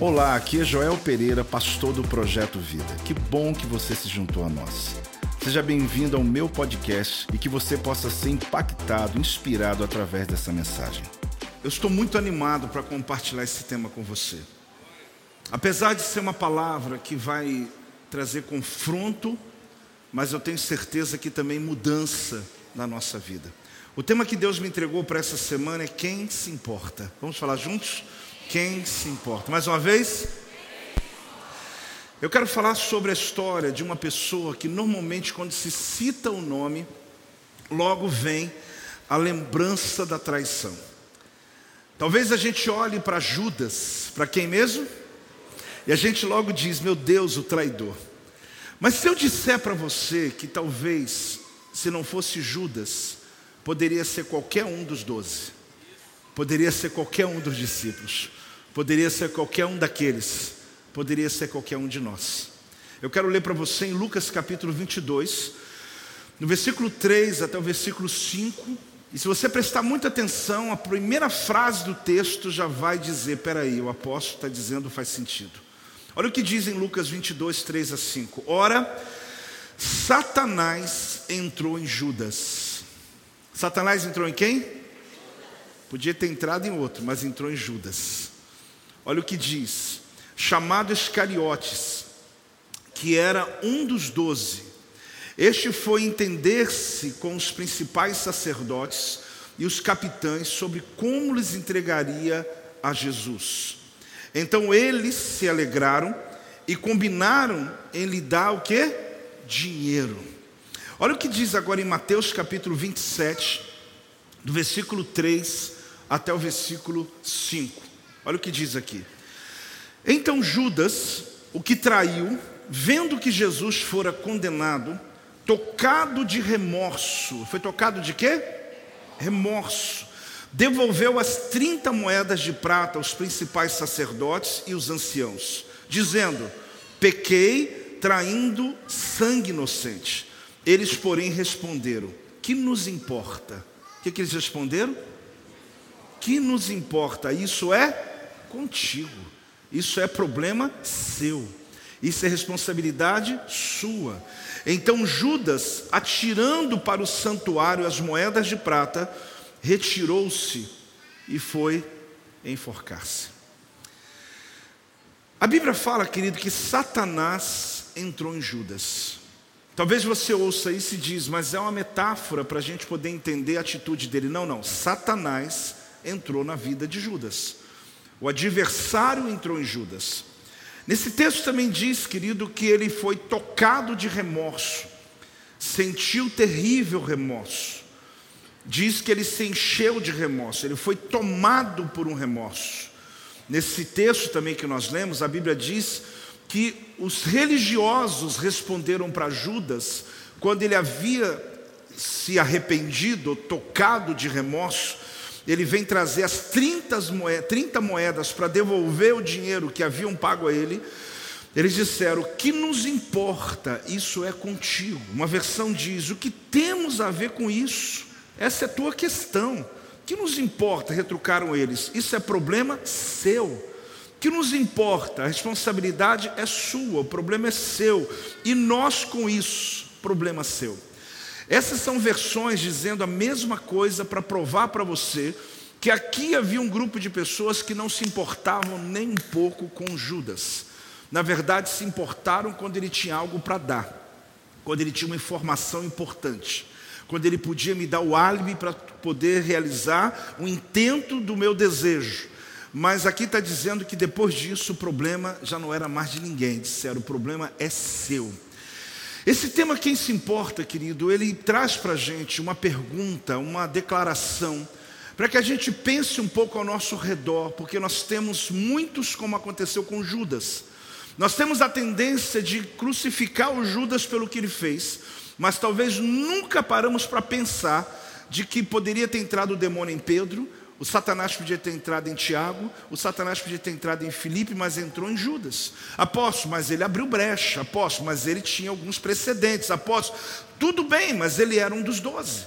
Olá, aqui é Joel Pereira, pastor do Projeto Vida. Que bom que você se juntou a nós. Seja bem-vindo ao meu podcast e que você possa ser impactado, inspirado através dessa mensagem. Eu estou muito animado para compartilhar esse tema com você. Apesar de ser uma palavra que vai trazer confronto, mas eu tenho certeza que também mudança na nossa vida. O tema que Deus me entregou para essa semana é quem se importa. Vamos falar juntos? Quem se importa? Mais uma vez? Eu quero falar sobre a história de uma pessoa que normalmente, quando se cita o nome, logo vem a lembrança da traição. Talvez a gente olhe para Judas, para quem mesmo? E a gente logo diz: Meu Deus, o traidor. Mas se eu disser para você que talvez, se não fosse Judas, Poderia ser qualquer um dos doze, poderia ser qualquer um dos discípulos, poderia ser qualquer um daqueles, poderia ser qualquer um de nós. Eu quero ler para você em Lucas capítulo 22, no versículo 3 até o versículo 5. E se você prestar muita atenção, a primeira frase do texto já vai dizer: peraí, o apóstolo está dizendo, faz sentido. Olha o que diz em Lucas 22, 3 a 5. Ora, Satanás entrou em Judas Satanás entrou em quem? Podia ter entrado em outro, mas entrou em Judas. Olha o que diz: chamado Iscariotes, que era um dos doze. Este foi entender-se com os principais sacerdotes e os capitães sobre como lhes entregaria a Jesus. Então eles se alegraram e combinaram em lhe dar o que? Dinheiro. Olha o que diz agora em Mateus capítulo 27, do versículo 3 até o versículo 5. Olha o que diz aqui. Então Judas, o que traiu, vendo que Jesus fora condenado, tocado de remorso, foi tocado de quê? Remorso. Devolveu as 30 moedas de prata aos principais sacerdotes e os anciãos, dizendo: Pequei traindo sangue inocente. Eles, porém, responderam: Que nos importa? O que, que eles responderam? Que nos importa? Isso é contigo. Isso é problema seu. Isso é responsabilidade sua. Então Judas, atirando para o santuário as moedas de prata, retirou-se e foi enforcar-se. A Bíblia fala, querido, que Satanás entrou em Judas. Talvez você ouça isso e diz, mas é uma metáfora para a gente poder entender a atitude dele. Não, não. Satanás entrou na vida de Judas. O adversário entrou em Judas. Nesse texto também diz, querido, que ele foi tocado de remorso, sentiu terrível remorso. Diz que ele se encheu de remorso, ele foi tomado por um remorso. Nesse texto também que nós lemos, a Bíblia diz que os religiosos responderam para Judas, quando ele havia se arrependido, tocado de remorso, ele vem trazer as 30 moedas, 30 moedas para devolver o dinheiro que haviam pago a ele. Eles disseram: que nos importa? Isso é contigo. Uma versão diz: O que temos a ver com isso? Essa é tua questão. Que nos importa? Retrucaram eles: Isso é problema seu que nos importa? A responsabilidade é sua, o problema é seu. E nós com isso, problema seu. Essas são versões dizendo a mesma coisa para provar para você que aqui havia um grupo de pessoas que não se importavam nem um pouco com Judas. Na verdade, se importaram quando ele tinha algo para dar, quando ele tinha uma informação importante, quando ele podia me dar o álibi para poder realizar o intento do meu desejo. Mas aqui está dizendo que depois disso o problema já não era mais de ninguém. Disseram: o problema é seu. Esse tema, quem se importa, querido, ele traz para a gente uma pergunta, uma declaração, para que a gente pense um pouco ao nosso redor, porque nós temos muitos, como aconteceu com Judas. Nós temos a tendência de crucificar o Judas pelo que ele fez, mas talvez nunca paramos para pensar de que poderia ter entrado o demônio em Pedro, o Satanás podia ter entrado em Tiago, o Satanás podia ter entrado em Filipe, mas entrou em Judas. Apóstolo, mas ele abriu brecha. Apóstolo, mas ele tinha alguns precedentes. Apóstolo, tudo bem, mas ele era um dos doze.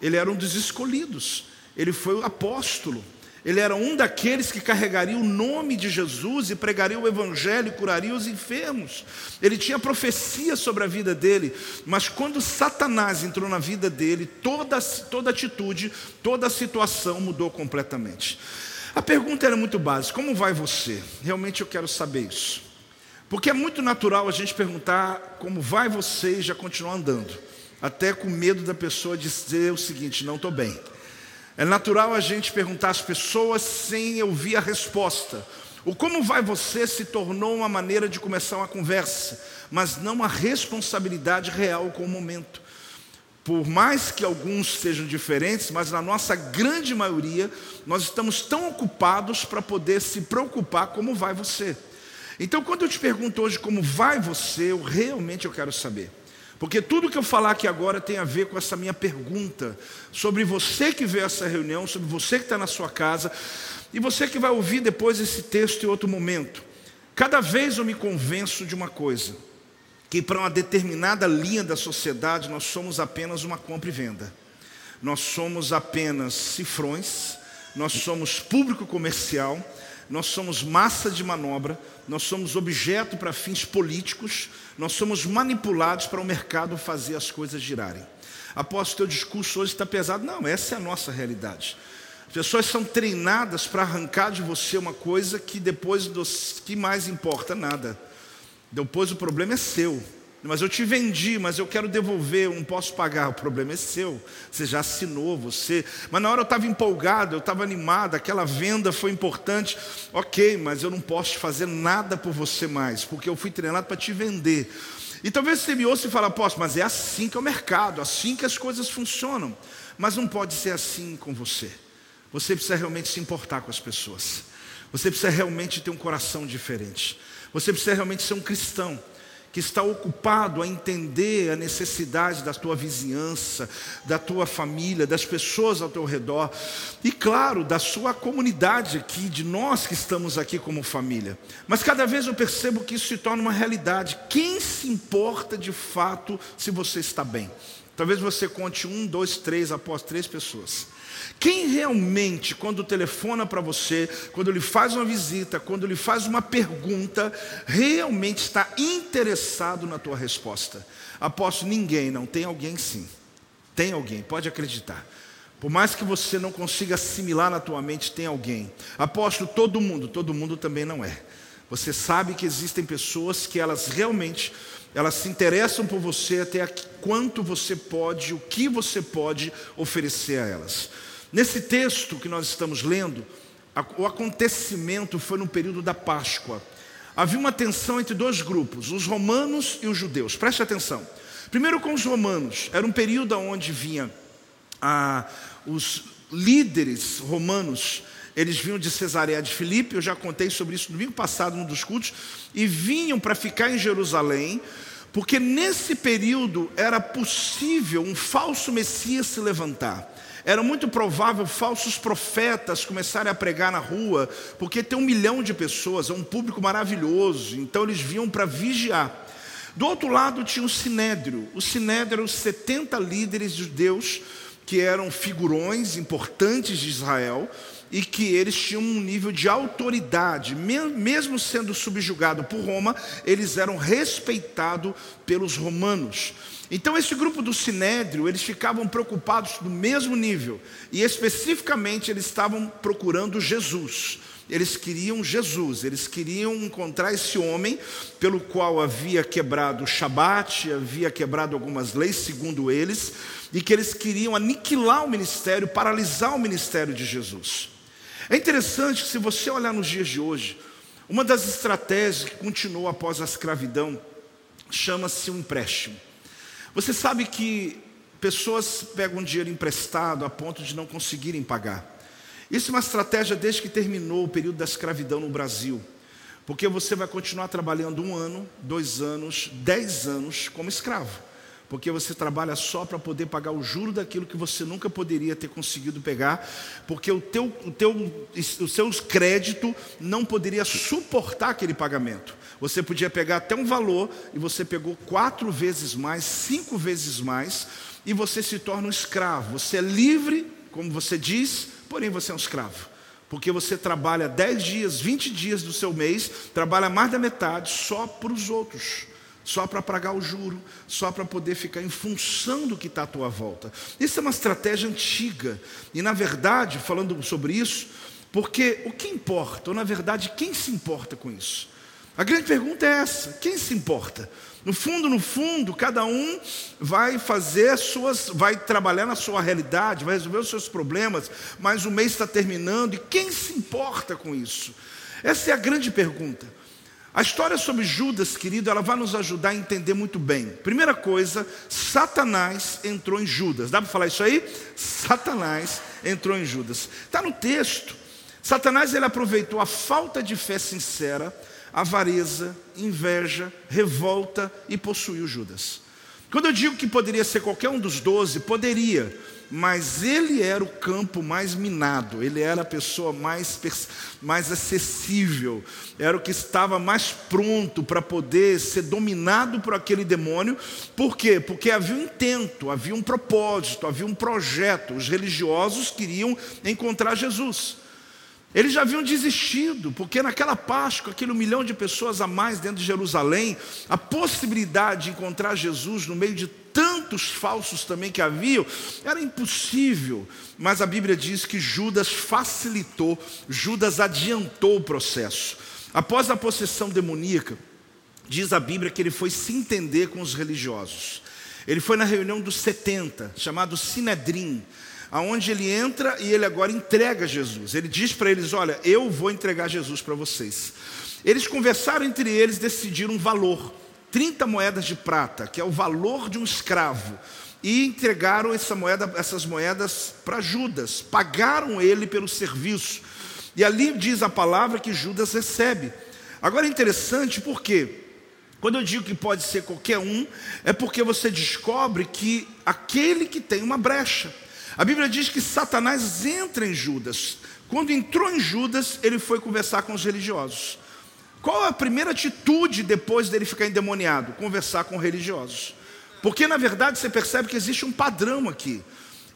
Ele era um dos escolhidos. Ele foi o apóstolo. Ele era um daqueles que carregaria o nome de Jesus e pregaria o evangelho e curaria os enfermos. Ele tinha profecia sobre a vida dele, mas quando Satanás entrou na vida dele, toda, toda atitude, toda a situação mudou completamente. A pergunta era muito básica: como vai você? Realmente eu quero saber isso. Porque é muito natural a gente perguntar como vai você e já continuar andando, até com medo da pessoa dizer o seguinte: não estou bem. É natural a gente perguntar às pessoas sem ouvir a resposta. O como vai você se tornou uma maneira de começar uma conversa, mas não uma responsabilidade real com o momento. Por mais que alguns sejam diferentes, mas na nossa grande maioria, nós estamos tão ocupados para poder se preocupar como vai você. Então, quando eu te pergunto hoje como vai você, eu realmente eu quero saber. Porque tudo que eu falar aqui agora tem a ver com essa minha pergunta sobre você que vê essa reunião, sobre você que está na sua casa e você que vai ouvir depois esse texto em outro momento. Cada vez eu me convenço de uma coisa: que para uma determinada linha da sociedade nós somos apenas uma compra e venda, nós somos apenas cifrões, nós somos público comercial, nós somos massa de manobra, nós somos objeto para fins políticos, nós somos manipulados para o mercado fazer as coisas girarem. Após o teu discurso hoje está pesado. Não, essa é a nossa realidade. As pessoas são treinadas para arrancar de você uma coisa que depois dos que mais importa nada. Depois o problema é seu. Mas eu te vendi, mas eu quero devolver, eu não posso pagar. O problema é seu. Você já assinou, você. Mas na hora eu estava empolgado, eu estava animado, aquela venda foi importante. Ok, mas eu não posso fazer nada por você mais, porque eu fui treinado para te vender. E talvez você me ouça e fale, posso, mas é assim que é o mercado, assim que as coisas funcionam. Mas não pode ser assim com você. Você precisa realmente se importar com as pessoas. Você precisa realmente ter um coração diferente. Você precisa realmente ser um cristão que está ocupado a entender a necessidade da tua vizinhança, da tua família, das pessoas ao teu redor e, claro, da sua comunidade aqui, de nós que estamos aqui como família. Mas cada vez eu percebo que isso se torna uma realidade. Quem se importa de fato se você está bem? Talvez você conte um, dois, três após três pessoas. Quem realmente, quando telefona para você, quando lhe faz uma visita, quando lhe faz uma pergunta, realmente está interessado na tua resposta? Aposto ninguém, não. Tem alguém sim. Tem alguém, pode acreditar. Por mais que você não consiga assimilar na tua mente, tem alguém. Aposto todo mundo, todo mundo também não é. Você sabe que existem pessoas que elas realmente elas se interessam por você até quanto você pode, o que você pode oferecer a elas. Nesse texto que nós estamos lendo, o acontecimento foi no período da Páscoa. Havia uma tensão entre dois grupos, os romanos e os judeus. Preste atenção. Primeiro com os romanos, era um período onde vinha ah, os líderes romanos, eles vinham de Cesareia de Filipe, eu já contei sobre isso no domingo passado, num dos cultos, e vinham para ficar em Jerusalém, porque nesse período era possível um falso Messias se levantar. Era muito provável falsos profetas começarem a pregar na rua, porque tem um milhão de pessoas, é um público maravilhoso, então eles vinham para vigiar. Do outro lado tinha o Sinédrio. O Sinédrio eram os 70 líderes judeus que eram figurões importantes de Israel e que eles tinham um nível de autoridade, mesmo sendo subjugado por Roma, eles eram respeitados pelos romanos. Então, esse grupo do Sinédrio, eles ficavam preocupados no mesmo nível, e especificamente eles estavam procurando Jesus. Eles queriam Jesus, eles queriam encontrar esse homem pelo qual havia quebrado o Shabat, havia quebrado algumas leis, segundo eles, e que eles queriam aniquilar o ministério, paralisar o ministério de Jesus. É interessante que, se você olhar nos dias de hoje, uma das estratégias que continuou após a escravidão chama-se um empréstimo. Você sabe que pessoas pegam dinheiro emprestado a ponto de não conseguirem pagar. Isso é uma estratégia desde que terminou o período da escravidão no Brasil. Porque você vai continuar trabalhando um ano, dois anos, dez anos como escravo. Porque você trabalha só para poder pagar o juro daquilo que você nunca poderia ter conseguido pegar, porque o teu, o teu, o seu crédito não poderia suportar aquele pagamento. Você podia pegar até um valor e você pegou quatro vezes mais, cinco vezes mais, e você se torna um escravo. Você é livre, como você diz, porém você é um escravo. porque você trabalha 10 dias, 20 dias do seu mês, trabalha mais da metade só para os outros, só para pagar o juro, só para poder ficar em função do que está à tua volta. Isso é uma estratégia antiga, e na verdade, falando sobre isso, porque o que importa, ou na verdade, quem se importa com isso? A grande pergunta é essa: quem se importa? No fundo, no fundo, cada um vai fazer suas, vai trabalhar na sua realidade, vai resolver os seus problemas, mas o mês está terminando e quem se importa com isso? Essa é a grande pergunta. A história sobre Judas, querido, ela vai nos ajudar a entender muito bem. Primeira coisa, Satanás entrou em Judas. Dá para falar isso aí? Satanás entrou em Judas. Está no texto. Satanás ele aproveitou a falta de fé sincera avareza, inveja, revolta e possuiu Judas. Quando eu digo que poderia ser qualquer um dos doze, poderia, mas ele era o campo mais minado, ele era a pessoa mais, mais acessível, era o que estava mais pronto para poder ser dominado por aquele demônio. Por quê? Porque havia um intento, havia um propósito, havia um projeto. Os religiosos queriam encontrar Jesus. Eles já haviam desistido, porque naquela Páscoa, aquele milhão de pessoas a mais dentro de Jerusalém, a possibilidade de encontrar Jesus no meio de tantos falsos também que haviam, era impossível. Mas a Bíblia diz que Judas facilitou, Judas adiantou o processo. Após a possessão demoníaca, diz a Bíblia que ele foi se entender com os religiosos. Ele foi na reunião dos 70, chamado Sinedrim aonde ele entra e ele agora entrega Jesus. Ele diz para eles: Olha, eu vou entregar Jesus para vocês. Eles conversaram entre eles, decidiram um valor: 30 moedas de prata, que é o valor de um escravo. E entregaram essa moeda, essas moedas para Judas, pagaram ele pelo serviço. E ali diz a palavra que Judas recebe. Agora é interessante porque quando eu digo que pode ser qualquer um, é porque você descobre que aquele que tem uma brecha. A Bíblia diz que Satanás entra em Judas. Quando entrou em Judas, ele foi conversar com os religiosos. Qual a primeira atitude depois dele ficar endemoniado? Conversar com religiosos. Porque na verdade você percebe que existe um padrão aqui.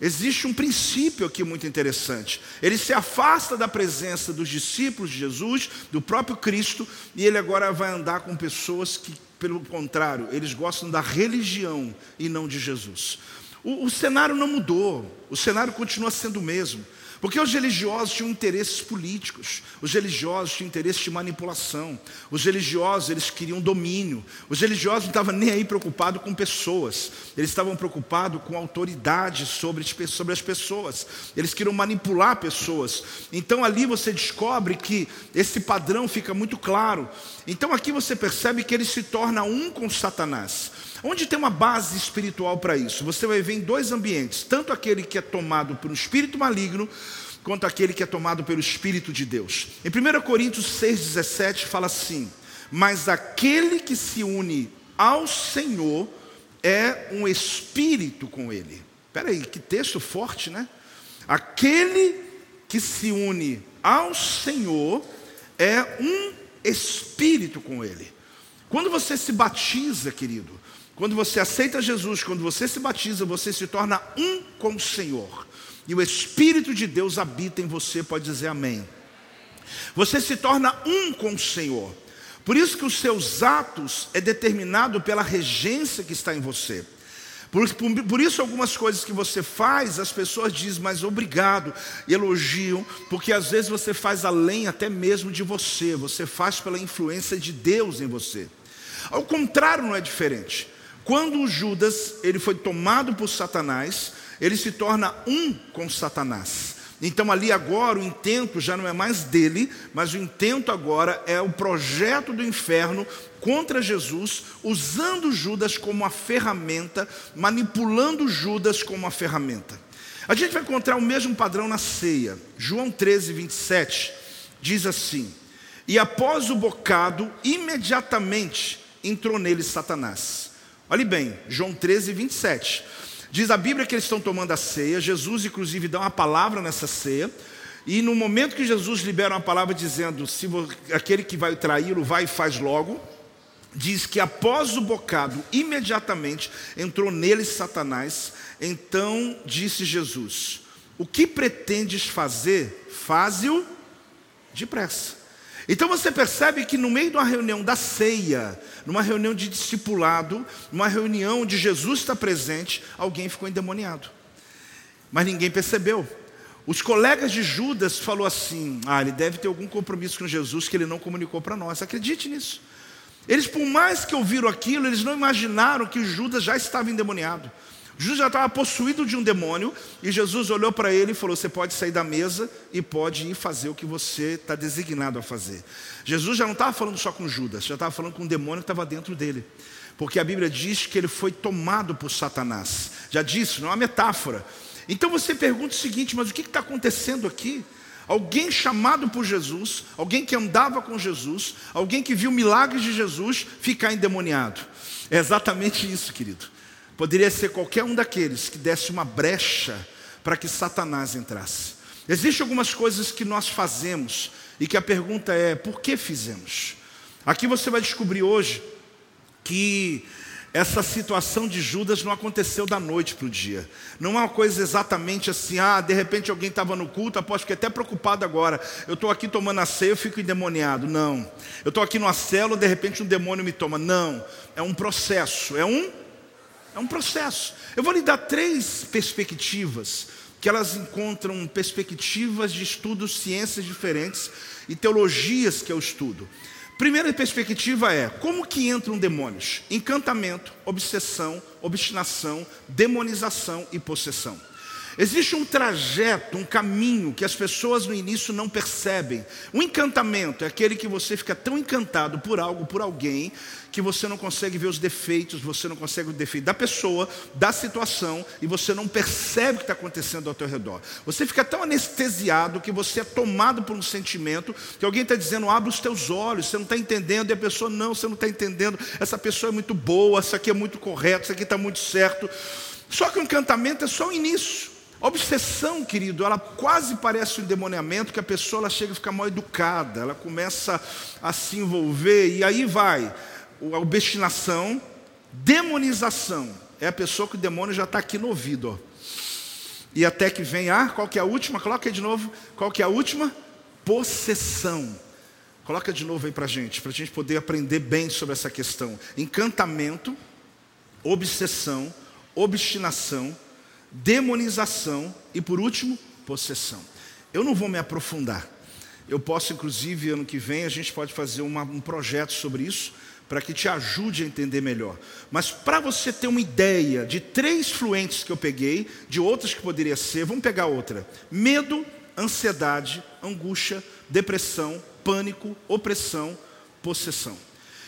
Existe um princípio aqui muito interessante. Ele se afasta da presença dos discípulos de Jesus, do próprio Cristo, e ele agora vai andar com pessoas que, pelo contrário, eles gostam da religião e não de Jesus. O, o cenário não mudou, o cenário continua sendo o mesmo. Porque os religiosos tinham interesses políticos, os religiosos tinham interesse de manipulação, os religiosos eles queriam domínio, os religiosos não estavam nem aí preocupados com pessoas, eles estavam preocupados com autoridade sobre, as pessoas, eles queriam manipular pessoas. Então ali você descobre que esse padrão fica muito claro. Então aqui você percebe que ele se torna um com Satanás. Onde tem uma base espiritual para isso? Você vai ver em dois ambientes: tanto aquele que é tomado por um espírito maligno, quanto aquele que é tomado pelo Espírito de Deus. Em 1 Coríntios 6,17 fala assim: Mas aquele que se une ao Senhor é um espírito com ele. Espera aí, que texto forte, né? Aquele que se une ao Senhor é um espírito com ele. Quando você se batiza, querido, quando você aceita Jesus, quando você se batiza, você se torna um com o Senhor. E o Espírito de Deus habita em você, pode dizer amém. Você se torna um com o Senhor. Por isso que os seus atos é determinado pela regência que está em você. Por, por, por, isso, algumas coisas que você faz, as pessoas dizem, mas obrigado, elogiam, porque às vezes você faz além até mesmo de você, você faz pela influência de Deus em você. Ao contrário, não é diferente. Quando Judas ele foi tomado por Satanás, ele se torna um com Satanás. Então ali agora o intento já não é mais dele, mas o intento agora é o projeto do inferno contra Jesus, usando Judas como uma ferramenta, manipulando Judas como uma ferramenta. A gente vai encontrar o mesmo padrão na ceia. João 13, 27 diz assim: E após o bocado, imediatamente entrou nele Satanás. Olhe bem, João 13, 27. Diz a Bíblia que eles estão tomando a ceia, Jesus, inclusive, dá uma palavra nessa ceia, e no momento que Jesus libera uma palavra dizendo: se aquele que vai traí-lo vai e faz logo, diz que após o bocado, imediatamente entrou nele Satanás. Então disse Jesus: O que pretendes fazer, faze-o Depressa. Então você percebe que no meio de uma reunião da ceia, numa reunião de discipulado, numa reunião onde Jesus está presente, alguém ficou endemoniado. Mas ninguém percebeu. Os colegas de Judas falou assim: "Ah, ele deve ter algum compromisso com Jesus que ele não comunicou para nós". Acredite nisso. Eles, por mais que ouviram aquilo, eles não imaginaram que Judas já estava endemoniado. Judas já estava possuído de um demônio e Jesus olhou para ele e falou: Você pode sair da mesa e pode ir fazer o que você está designado a fazer. Jesus já não estava falando só com Judas, já estava falando com um demônio que estava dentro dele. Porque a Bíblia diz que ele foi tomado por Satanás. Já disse, não é uma metáfora. Então você pergunta o seguinte: mas o que está acontecendo aqui? Alguém chamado por Jesus, alguém que andava com Jesus, alguém que viu milagres de Jesus, ficar endemoniado. É exatamente isso, querido. Poderia ser qualquer um daqueles que desse uma brecha para que Satanás entrasse. Existem algumas coisas que nós fazemos e que a pergunta é: por que fizemos? Aqui você vai descobrir hoje que essa situação de Judas não aconteceu da noite para o dia. Não é uma coisa exatamente assim, ah, de repente alguém estava no culto, aposto que até preocupado agora. Eu estou aqui tomando a ceia, eu fico endemoniado. Não. Eu estou aqui numa célula, de repente um demônio me toma. Não. É um processo. É um, é um processo. Eu vou lhe dar três perspectivas, que elas encontram perspectivas de estudos, ciências diferentes e teologias que eu estudo. Primeira perspectiva é como que entram demônios? Encantamento, obsessão, obstinação, demonização e possessão. Existe um trajeto, um caminho que as pessoas no início não percebem. O encantamento é aquele que você fica tão encantado por algo, por alguém, que você não consegue ver os defeitos, você não consegue ver o defeito da pessoa, da situação, e você não percebe o que está acontecendo ao teu redor. Você fica tão anestesiado que você é tomado por um sentimento que alguém está dizendo, abre os teus olhos, você não está entendendo, e a pessoa, não, você não está entendendo, essa pessoa é muito boa, essa aqui é muito correto, isso aqui está muito certo. Só que o encantamento é só o início. Obsessão, querido, ela quase parece um endemoniamento que a pessoa ela chega a ficar mal educada, ela começa a se envolver e aí vai a obstinação, demonização. É a pessoa que o demônio já está aqui no ouvido. Ó. E até que vem a, qual que é a última? Coloca aí de novo. Qual que é a última? Possessão. Coloca de novo aí para a gente, para a gente poder aprender bem sobre essa questão. Encantamento, obsessão, obstinação, demonização e, por último, possessão. Eu não vou me aprofundar. Eu posso, inclusive, ano que vem, a gente pode fazer uma, um projeto sobre isso, para que te ajude a entender melhor. Mas para você ter uma ideia de três fluentes que eu peguei, de outras que poderia ser, vamos pegar outra: medo, ansiedade, angústia, depressão, pânico, opressão, possessão.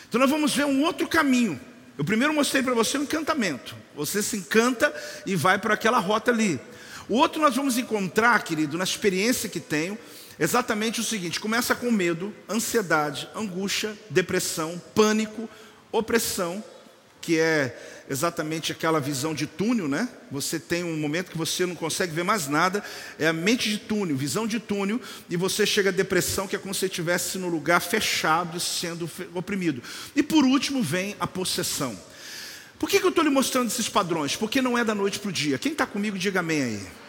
Então nós vamos ver um outro caminho eu primeiro mostrei para você o encantamento. Você se encanta e vai para aquela rota ali. O outro nós vamos encontrar, querido, na experiência que tenho, exatamente o seguinte: começa com medo, ansiedade, angústia, depressão, pânico, opressão, que é exatamente aquela visão de túnel, né? Você tem um momento que você não consegue ver mais nada, é a mente de túnel, visão de túnel, e você chega à depressão, que é como se estivesse no lugar fechado, sendo oprimido. E por último vem a possessão. Por que, que eu estou lhe mostrando esses padrões? Porque não é da noite para o dia. Quem está comigo, diga amém aí.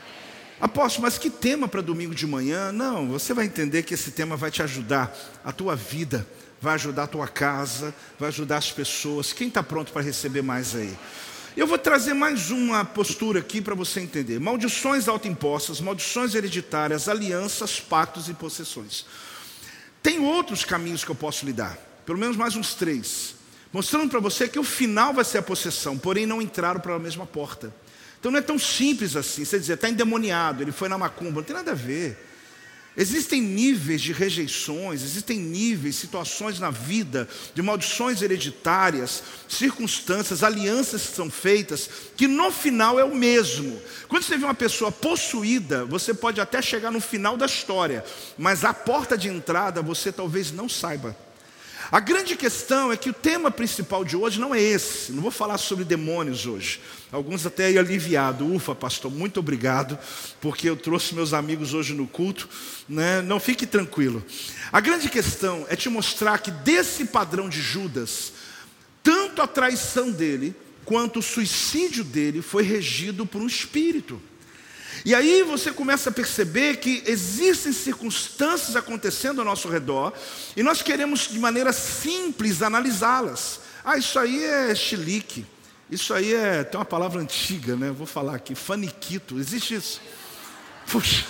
Apóstolo, mas que tema para domingo de manhã? Não, você vai entender que esse tema vai te ajudar, a tua vida vai ajudar a tua casa, vai ajudar as pessoas. Quem está pronto para receber mais aí? Eu vou trazer mais uma postura aqui para você entender: maldições autoimpostas, maldições hereditárias, alianças, pactos e possessões. Tem outros caminhos que eu posso lhe dar, pelo menos mais uns três, mostrando para você que o final vai ser a possessão, porém não entraram pela mesma porta. Então não é tão simples assim. Você dizer, está endemoniado, ele foi na macumba, não tem nada a ver. Existem níveis de rejeições, existem níveis, situações na vida, de maldições hereditárias, circunstâncias, alianças que são feitas, que no final é o mesmo. Quando você vê uma pessoa possuída, você pode até chegar no final da história, mas a porta de entrada você talvez não saiba. A grande questão é que o tema principal de hoje não é esse. Não vou falar sobre demônios hoje. Alguns até aí aliviado. Ufa, pastor, muito obrigado, porque eu trouxe meus amigos hoje no culto. Né? Não fique tranquilo. A grande questão é te mostrar que desse padrão de Judas, tanto a traição dele quanto o suicídio dele foi regido por um espírito. E aí você começa a perceber que existem circunstâncias acontecendo ao nosso redor e nós queremos de maneira simples analisá-las. Ah, isso aí é chilique. Isso aí é, tem uma palavra antiga, né? Vou falar aqui, faniquito. Existe isso? Puxa,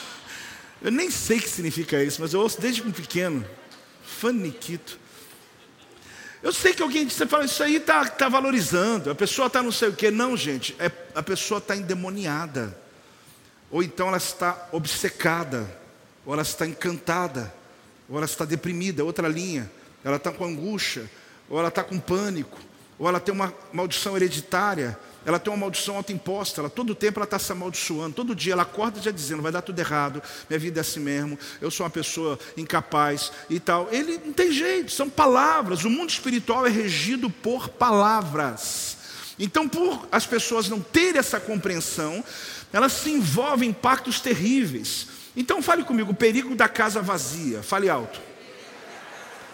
eu nem sei o que significa isso, mas eu ouço desde pequeno. Faniquito. Eu sei que alguém você fala, isso aí está tá valorizando, a pessoa está não sei o quê. Não, gente, é, a pessoa está endemoniada. Ou então ela está obcecada, ou ela está encantada, ou ela está deprimida, outra linha. Ela está com angústia, ou ela está com pânico, ou ela tem uma maldição hereditária, ela tem uma maldição autoimposta, ela todo tempo ela está se amaldiçoando, todo dia ela acorda já dizendo, vai dar tudo errado, minha vida é assim mesmo, eu sou uma pessoa incapaz e tal. Ele não tem jeito, são palavras, o mundo espiritual é regido por palavras. Então, por as pessoas não terem essa compreensão, elas se envolvem em pactos terríveis. Então, fale comigo, o perigo da casa vazia, fale alto.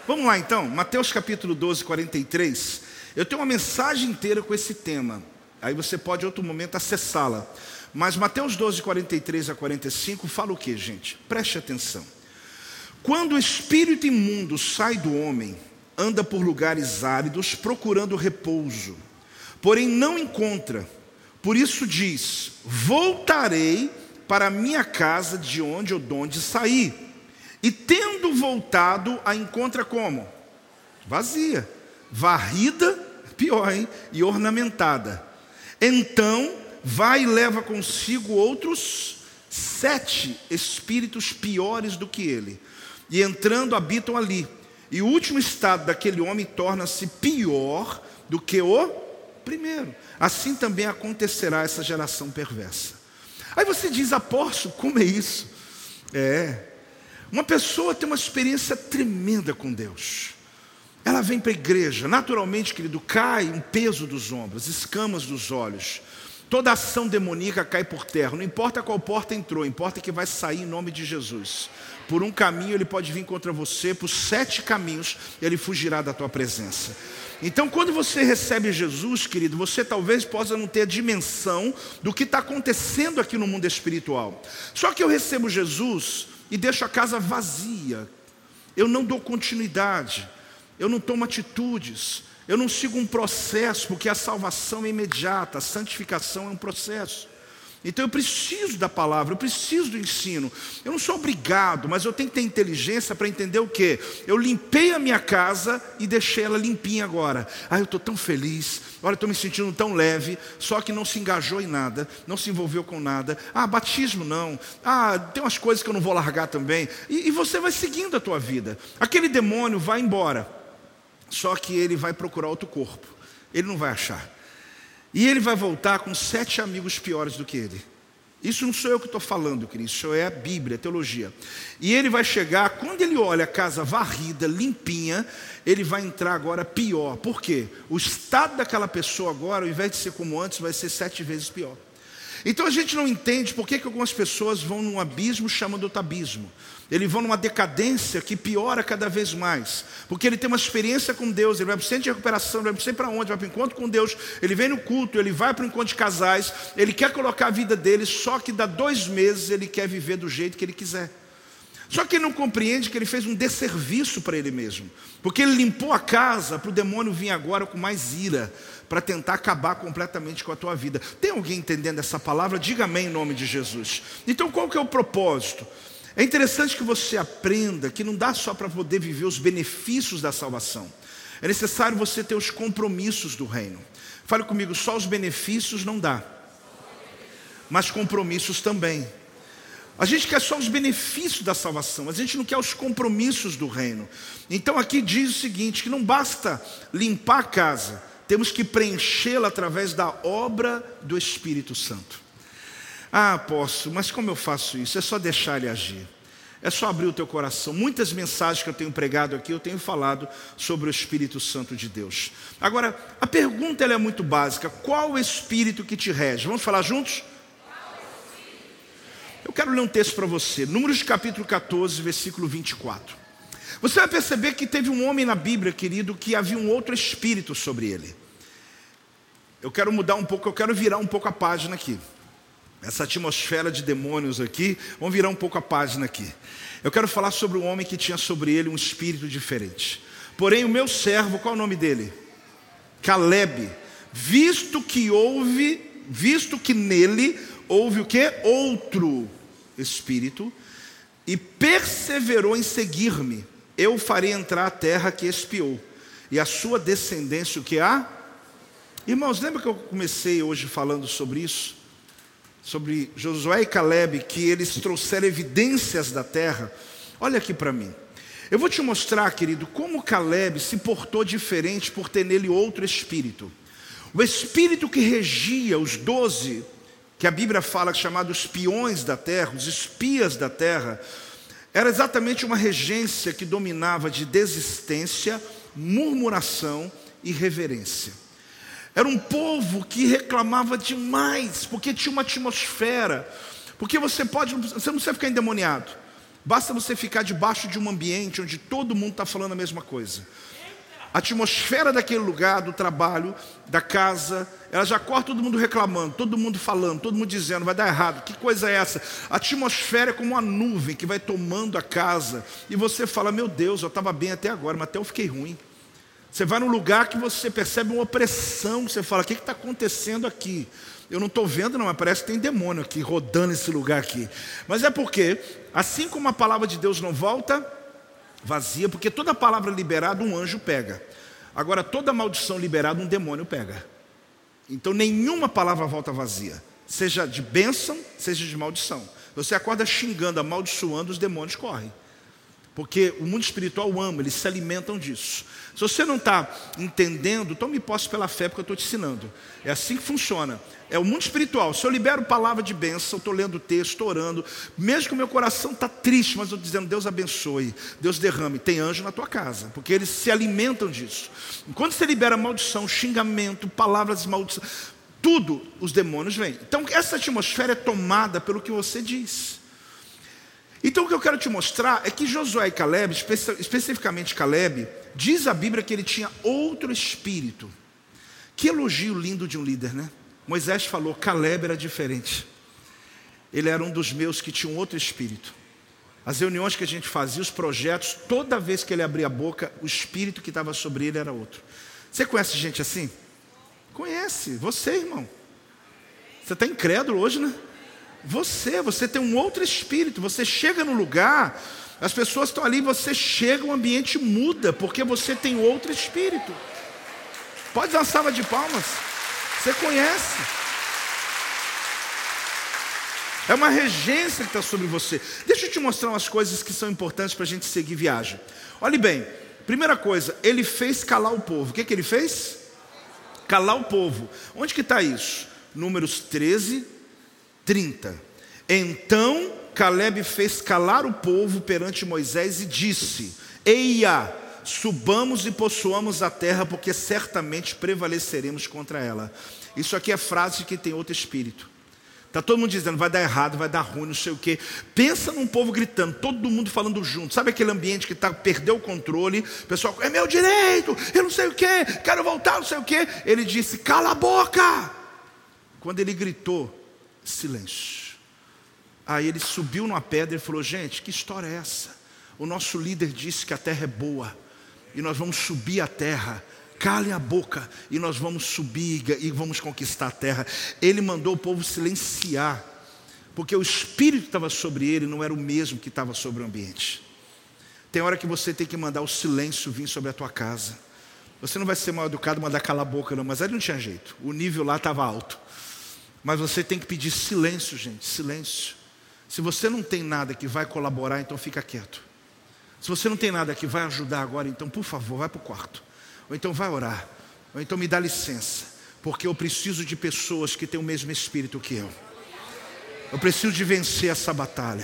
Vamos lá então, Mateus capítulo 12, 43. Eu tenho uma mensagem inteira com esse tema. Aí você pode, em outro momento, acessá-la. Mas Mateus 12, 43 a 45 fala o que, gente? Preste atenção. Quando o espírito imundo sai do homem, anda por lugares áridos procurando repouso, porém não encontra. Por isso diz: Voltarei para a minha casa de onde eu de onde saí. E tendo voltado, a encontra como? Vazia, varrida, pior, hein? E ornamentada. Então vai e leva consigo outros sete espíritos piores do que ele, e entrando habitam ali. E o último estado daquele homem torna-se pior do que o primeiro. Assim também acontecerá essa geração perversa. Aí você diz, apóstolo, como é isso? É, uma pessoa tem uma experiência tremenda com Deus. Ela vem para a igreja, naturalmente, querido, cai um peso dos ombros, escamas dos olhos. Toda ação demoníaca cai por terra, não importa qual porta entrou, importa que vai sair em nome de Jesus. Por um caminho ele pode vir contra você, por sete caminhos ele fugirá da tua presença. Então, quando você recebe Jesus, querido, você talvez possa não ter a dimensão do que está acontecendo aqui no mundo espiritual. Só que eu recebo Jesus e deixo a casa vazia, eu não dou continuidade eu não tomo atitudes, eu não sigo um processo, porque a salvação é imediata, a santificação é um processo. Então eu preciso da palavra, eu preciso do ensino. Eu não sou obrigado, mas eu tenho que ter inteligência para entender o que? Eu limpei a minha casa e deixei ela limpinha agora. Ah, eu estou tão feliz, olha, estou me sentindo tão leve, só que não se engajou em nada, não se envolveu com nada. Ah, batismo não. Ah, tem umas coisas que eu não vou largar também. E, e você vai seguindo a tua vida. Aquele demônio vai embora. Só que ele vai procurar outro corpo. Ele não vai achar. E ele vai voltar com sete amigos piores do que ele. Isso não sou eu que estou falando, querido, isso é a Bíblia, a teologia. E ele vai chegar, quando ele olha a casa varrida, limpinha, ele vai entrar agora pior. Por quê? O estado daquela pessoa agora, ao invés de ser como antes, vai ser sete vezes pior. Então a gente não entende por que, que algumas pessoas vão num abismo chamando outro abismo. Eles vão numa decadência que piora cada vez mais. Porque ele tem uma experiência com Deus, ele vai para o centro de recuperação, ele vai para para onde, vai para o encontro com Deus, ele vem no culto, ele vai para o encontro de casais, ele quer colocar a vida dele, só que dá dois meses ele quer viver do jeito que ele quiser. Só que ele não compreende que ele fez um desserviço para ele mesmo. Porque ele limpou a casa para o demônio vir agora com mais ira, para tentar acabar completamente com a tua vida. Tem alguém entendendo essa palavra? Diga amém em nome de Jesus. Então qual que é o propósito? É interessante que você aprenda que não dá só para poder viver os benefícios da salvação. É necessário você ter os compromissos do reino. Fale comigo, só os benefícios não dá, mas compromissos também. A gente quer só os benefícios da salvação, a gente não quer os compromissos do reino. Então aqui diz o seguinte: que não basta limpar a casa, temos que preenchê-la através da obra do Espírito Santo. Ah, posso, mas como eu faço isso? É só deixar ele agir. É só abrir o teu coração. Muitas mensagens que eu tenho pregado aqui, eu tenho falado sobre o Espírito Santo de Deus. Agora, a pergunta é muito básica: qual o Espírito que te rege? Vamos falar juntos? Eu quero ler um texto para você, Números capítulo 14, versículo 24. Você vai perceber que teve um homem na Bíblia, querido, que havia um outro espírito sobre ele. Eu quero mudar um pouco, eu quero virar um pouco a página aqui. Essa atmosfera de demônios aqui, vamos virar um pouco a página aqui. Eu quero falar sobre um homem que tinha sobre ele um espírito diferente. Porém, o meu servo, qual é o nome dele? Caleb, visto que houve, visto que nele houve o que? Outro espírito, e perseverou em seguir-me, eu farei entrar a terra que espiou, e a sua descendência o que há? Irmãos, lembra que eu comecei hoje falando sobre isso? Sobre Josué e Caleb, que eles trouxeram evidências da terra. Olha aqui para mim. Eu vou te mostrar, querido, como Caleb se portou diferente por ter nele outro espírito. O espírito que regia os doze que a Bíblia fala chamados peões da terra, os espias da terra, era exatamente uma regência que dominava de desistência, murmuração e reverência. Era um povo que reclamava demais, porque tinha uma atmosfera. Porque você pode, você não precisa ficar endemoniado. Basta você ficar debaixo de um ambiente onde todo mundo está falando a mesma coisa. A atmosfera daquele lugar, do trabalho, da casa, ela já corta todo mundo reclamando, todo mundo falando, todo mundo dizendo, vai dar errado, que coisa é essa? A atmosfera é como uma nuvem que vai tomando a casa, e você fala, meu Deus, eu estava bem até agora, mas até eu fiquei ruim. Você vai num lugar que você percebe uma opressão, você fala, o que está acontecendo aqui? Eu não estou vendo, não, mas parece que tem demônio aqui rodando esse lugar aqui. Mas é porque, assim como a palavra de Deus não volta, vazia, porque toda palavra liberada um anjo pega. Agora, toda maldição liberada um demônio pega. Então, nenhuma palavra volta vazia, seja de bênção, seja de maldição. Você acorda xingando, amaldiçoando, os demônios correm. Porque o mundo espiritual ama, eles se alimentam disso. Se você não está entendendo, tome posse pela fé, porque eu estou te ensinando. É assim que funciona. É o mundo espiritual. Se eu libero palavra de bênção, estou lendo o texto, estou orando, mesmo que o meu coração está triste, mas estou dizendo, Deus abençoe, Deus derrame, tem anjo na tua casa, porque eles se alimentam disso. Quando você libera maldição, xingamento, palavras de maldição, tudo, os demônios vêm. Então, essa atmosfera é tomada pelo que você diz. Então, o que eu quero te mostrar é que Josué e Caleb, especificamente Caleb, diz a Bíblia que ele tinha outro espírito. Que elogio lindo de um líder, né? Moisés falou: Caleb era diferente. Ele era um dos meus que tinha um outro espírito. As reuniões que a gente fazia, os projetos, toda vez que ele abria a boca, o espírito que estava sobre ele era outro. Você conhece gente assim? Conhece, você, irmão. Você está incrédulo hoje, né? Você, você tem um outro espírito. Você chega no lugar, as pessoas estão ali, você chega, o ambiente muda, porque você tem outro espírito. Pode dar uma salva de palmas. Você conhece. É uma regência que está sobre você. Deixa eu te mostrar umas coisas que são importantes para a gente seguir viagem. Olhe bem, primeira coisa, ele fez calar o povo. O que, que ele fez? Calar o povo. Onde que está isso? Números 13, 30. Então Caleb fez calar o povo perante Moisés e disse: Eia, subamos e possuamos a terra, porque certamente prevaleceremos contra ela. Isso aqui é frase de quem tem outro espírito. Está todo mundo dizendo, vai dar errado, vai dar ruim, não sei o quê. Pensa num povo gritando, todo mundo falando junto. Sabe aquele ambiente que tá, perdeu o controle? O pessoal, é meu direito, eu não sei o quê, quero voltar, não sei o quê. Ele disse, cala a boca. Quando ele gritou, silêncio. Aí ele subiu numa pedra e falou: Gente, que história é essa? O nosso líder disse que a terra é boa e nós vamos subir a terra. Cale a boca e nós vamos subir e vamos conquistar a terra. Ele mandou o povo silenciar, porque o espírito que estava sobre ele não era o mesmo que estava sobre o ambiente. Tem hora que você tem que mandar o silêncio vir sobre a tua casa. Você não vai ser mal educado mandar calar a boca, não, mas aí não tinha jeito. O nível lá estava alto. Mas você tem que pedir silêncio, gente, silêncio. Se você não tem nada que vai colaborar, então fica quieto. Se você não tem nada que vai ajudar agora, então por favor, vai para o quarto. Ou então vai orar. Ou então me dá licença. Porque eu preciso de pessoas que têm o mesmo espírito que eu. Eu preciso de vencer essa batalha.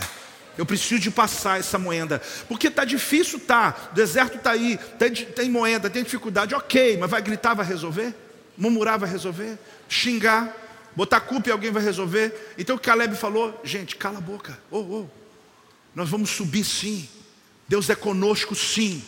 Eu preciso de passar essa moeda. Porque está difícil, tá. O deserto está aí, tem, tem moeda, tem dificuldade, ok, mas vai gritar, vai resolver? Murmurar vai resolver? Xingar? Botar culpa e alguém vai resolver? Então o Caleb falou, gente, cala a boca. Oh, oh. Nós vamos subir sim. Deus é conosco sim.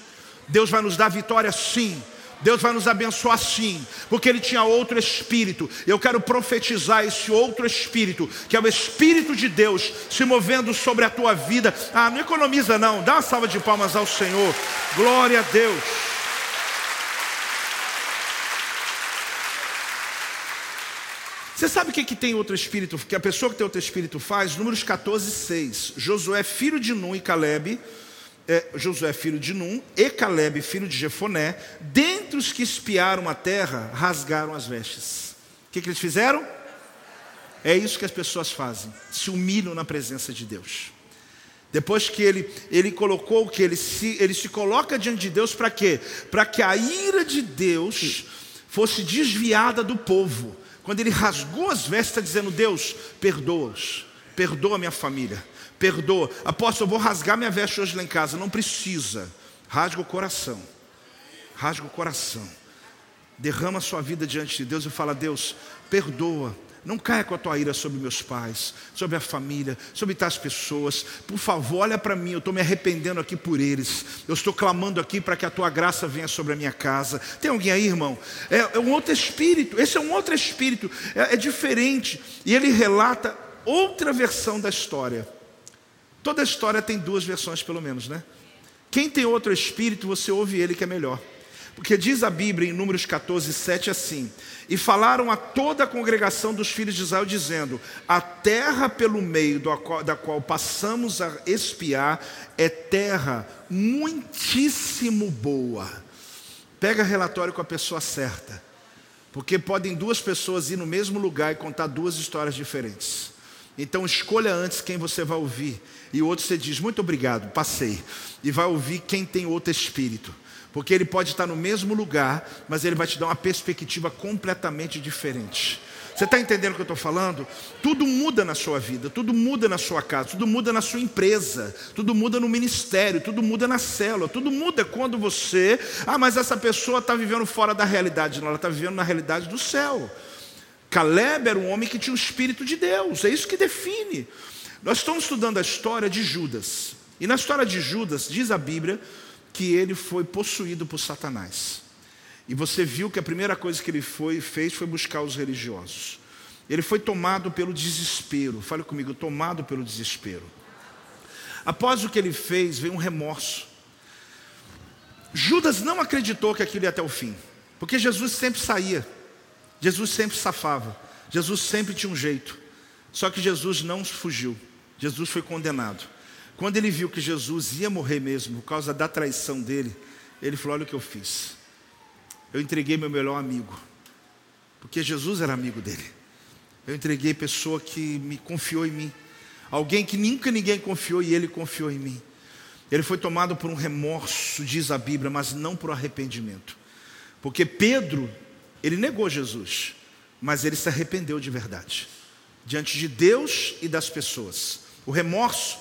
Deus vai nos dar vitória sim. Deus vai nos abençoar sim, porque Ele tinha outro espírito. Eu quero profetizar esse outro espírito, que é o Espírito de Deus se movendo sobre a tua vida. Ah, não economiza não, dá uma salva de palmas ao Senhor. Glória a Deus. Você sabe o que, que tem outro espírito, que a pessoa que tem outro espírito faz? Números 14, 6. Josué, filho de Nun e Caleb, é, Josué, filho de Nun, e Caleb, filho de Jefoné, dentre os que espiaram a terra, rasgaram as vestes. O que, que eles fizeram? É isso que as pessoas fazem, se humilham na presença de Deus. Depois que ele, ele colocou que ele se, ele se coloca diante de Deus para quê? Para que a ira de Deus fosse desviada do povo. Quando ele rasgou as vestes, está dizendo: Deus, perdoa-os, perdoa minha família, perdoa. Apóstolo, eu vou rasgar minha veste hoje lá em casa. Não precisa. Rasga o coração. Rasga o coração. Derrama a sua vida diante de Deus e fala: Deus, perdoa não caia com a tua ira sobre meus pais, sobre a família, sobre tais pessoas. Por favor, olha para mim, eu estou me arrependendo aqui por eles. Eu estou clamando aqui para que a tua graça venha sobre a minha casa. Tem alguém aí, irmão? É, é um outro espírito, esse é um outro espírito, é, é diferente. E ele relata outra versão da história. Toda história tem duas versões, pelo menos, né? Quem tem outro espírito, você ouve ele que é melhor. Porque diz a Bíblia em Números 14, 7 assim: E falaram a toda a congregação dos filhos de Israel, dizendo: A terra pelo meio da qual passamos a espiar é terra muitíssimo boa. Pega relatório com a pessoa certa, porque podem duas pessoas ir no mesmo lugar e contar duas histórias diferentes. Então escolha antes quem você vai ouvir, e o outro você diz: Muito obrigado, passei, e vai ouvir quem tem outro espírito. Porque ele pode estar no mesmo lugar, mas ele vai te dar uma perspectiva completamente diferente. Você está entendendo o que eu estou falando? Tudo muda na sua vida, tudo muda na sua casa, tudo muda na sua empresa, tudo muda no ministério, tudo muda na célula, tudo muda quando você. Ah, mas essa pessoa está vivendo fora da realidade, não, ela está vivendo na realidade do céu. Caleb era um homem que tinha o Espírito de Deus, é isso que define. Nós estamos estudando a história de Judas, e na história de Judas, diz a Bíblia, que ele foi possuído por Satanás. E você viu que a primeira coisa que ele foi, fez foi buscar os religiosos. Ele foi tomado pelo desespero. Fale comigo, tomado pelo desespero. Após o que ele fez, veio um remorso. Judas não acreditou que aquilo ia até o fim, porque Jesus sempre saía, Jesus sempre safava, Jesus sempre tinha um jeito. Só que Jesus não fugiu, Jesus foi condenado. Quando ele viu que Jesus ia morrer mesmo por causa da traição dele, ele falou: Olha o que eu fiz. Eu entreguei meu melhor amigo, porque Jesus era amigo dele. Eu entreguei pessoa que me confiou em mim, alguém que nunca ninguém confiou e ele confiou em mim. Ele foi tomado por um remorso, diz a Bíblia, mas não por arrependimento. Porque Pedro, ele negou Jesus, mas ele se arrependeu de verdade, diante de Deus e das pessoas. O remorso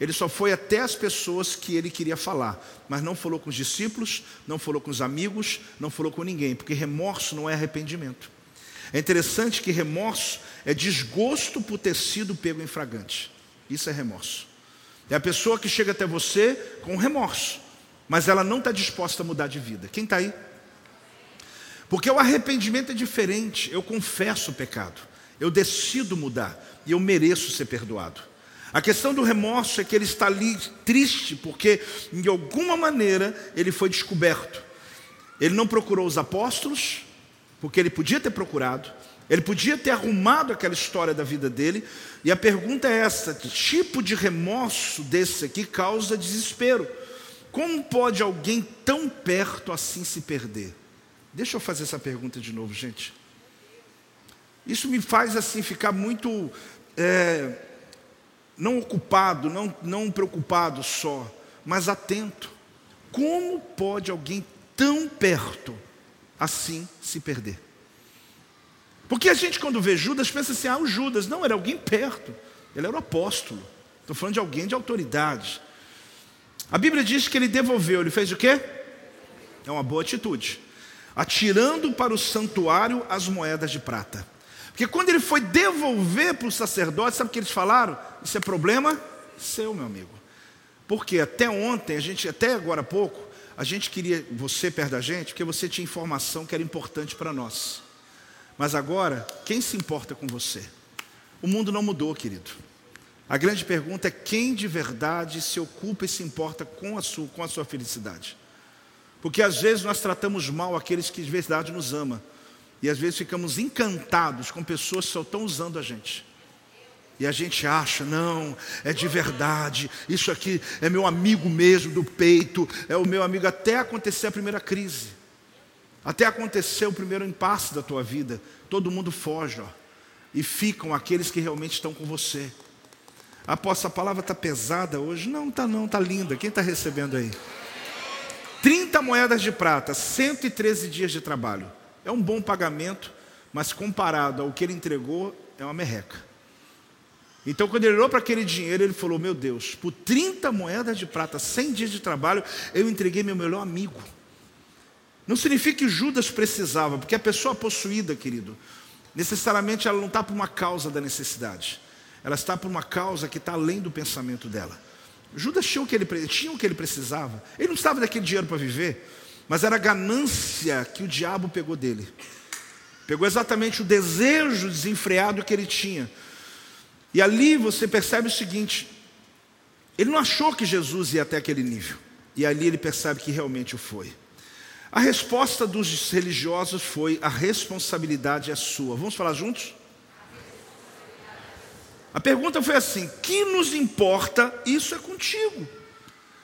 ele só foi até as pessoas que ele queria falar, mas não falou com os discípulos, não falou com os amigos, não falou com ninguém, porque remorso não é arrependimento. É interessante que remorso é desgosto por ter sido pego em fragante. Isso é remorso. É a pessoa que chega até você com remorso, mas ela não está disposta a mudar de vida. Quem está aí? Porque o arrependimento é diferente. Eu confesso o pecado, eu decido mudar e eu mereço ser perdoado. A questão do remorso é que ele está ali triste, porque de alguma maneira ele foi descoberto. Ele não procurou os apóstolos, porque ele podia ter procurado, ele podia ter arrumado aquela história da vida dele, e a pergunta é essa: que tipo de remorso desse aqui causa desespero? Como pode alguém tão perto assim se perder? Deixa eu fazer essa pergunta de novo, gente. Isso me faz assim ficar muito é, não ocupado, não, não preocupado só, mas atento. Como pode alguém tão perto assim se perder? Porque a gente, quando vê Judas, pensa assim: ah, o Judas, não, era alguém perto, ele era o apóstolo. Estou falando de alguém de autoridade. A Bíblia diz que ele devolveu, ele fez o quê? É uma boa atitude. Atirando para o santuário as moedas de prata. Porque quando ele foi devolver para o sacerdote, sabe o que eles falaram? Isso é problema seu, meu amigo. Porque até ontem, a gente, até agora há pouco, a gente queria você perto da gente porque você tinha informação que era importante para nós. Mas agora, quem se importa com você? O mundo não mudou, querido. A grande pergunta é quem de verdade se ocupa e se importa com a sua, com a sua felicidade. Porque às vezes nós tratamos mal aqueles que de verdade nos amam. E às vezes ficamos encantados com pessoas que só estão usando a gente. E a gente acha, não, é de verdade, isso aqui é meu amigo mesmo do peito, é o meu amigo até acontecer a primeira crise, até acontecer o primeiro impasse da tua vida, todo mundo foge, ó, e ficam aqueles que realmente estão com você. Apóstolo, a palavra está pesada hoje? Não, está não, está linda. Quem está recebendo aí? 30 moedas de prata, 113 dias de trabalho. É um bom pagamento, mas comparado ao que ele entregou, é uma merreca. Então, quando ele olhou para aquele dinheiro, ele falou: Meu Deus, por 30 moedas de prata, 100 dias de trabalho, eu entreguei meu melhor amigo. Não significa que Judas precisava, porque a pessoa possuída, querido, necessariamente ela não está por uma causa da necessidade ela está por uma causa que está além do pensamento dela. Judas tinha o que ele, tinha o que ele precisava. Ele não estava daquele dinheiro para viver, mas era a ganância que o diabo pegou dele. Pegou exatamente o desejo desenfreado que ele tinha. E ali você percebe o seguinte: ele não achou que Jesus ia até aquele nível. E ali ele percebe que realmente o foi. A resposta dos religiosos foi: a responsabilidade é sua. Vamos falar juntos? A pergunta foi assim: que nos importa? Isso é contigo.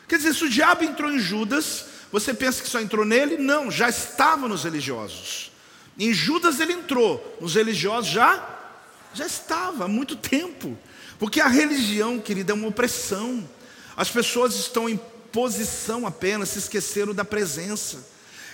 Quer dizer, se o diabo entrou em Judas, você pensa que só entrou nele? Não, já estava nos religiosos. Em Judas ele entrou, nos religiosos já já estava há muito tempo. Porque a religião, querida, é uma opressão. As pessoas estão em posição apenas, se esqueceram da presença.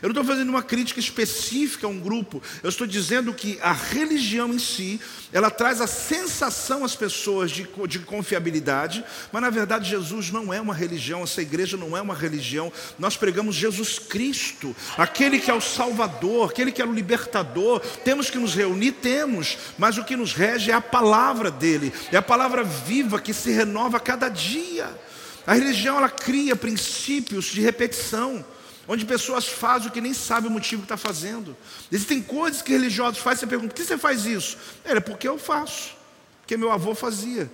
Eu não estou fazendo uma crítica específica a um grupo, eu estou dizendo que a religião em si, ela traz a sensação às pessoas de, de confiabilidade, mas na verdade Jesus não é uma religião, essa igreja não é uma religião, nós pregamos Jesus Cristo, aquele que é o Salvador, aquele que é o libertador, temos que nos reunir, temos, mas o que nos rege é a palavra dele, é a palavra viva que se renova a cada dia. A religião ela cria princípios de repetição onde pessoas fazem o que nem sabem o motivo que está fazendo. Existem coisas que religiosos fazem, você pergunta, por que você faz isso? É porque eu faço, porque meu avô fazia.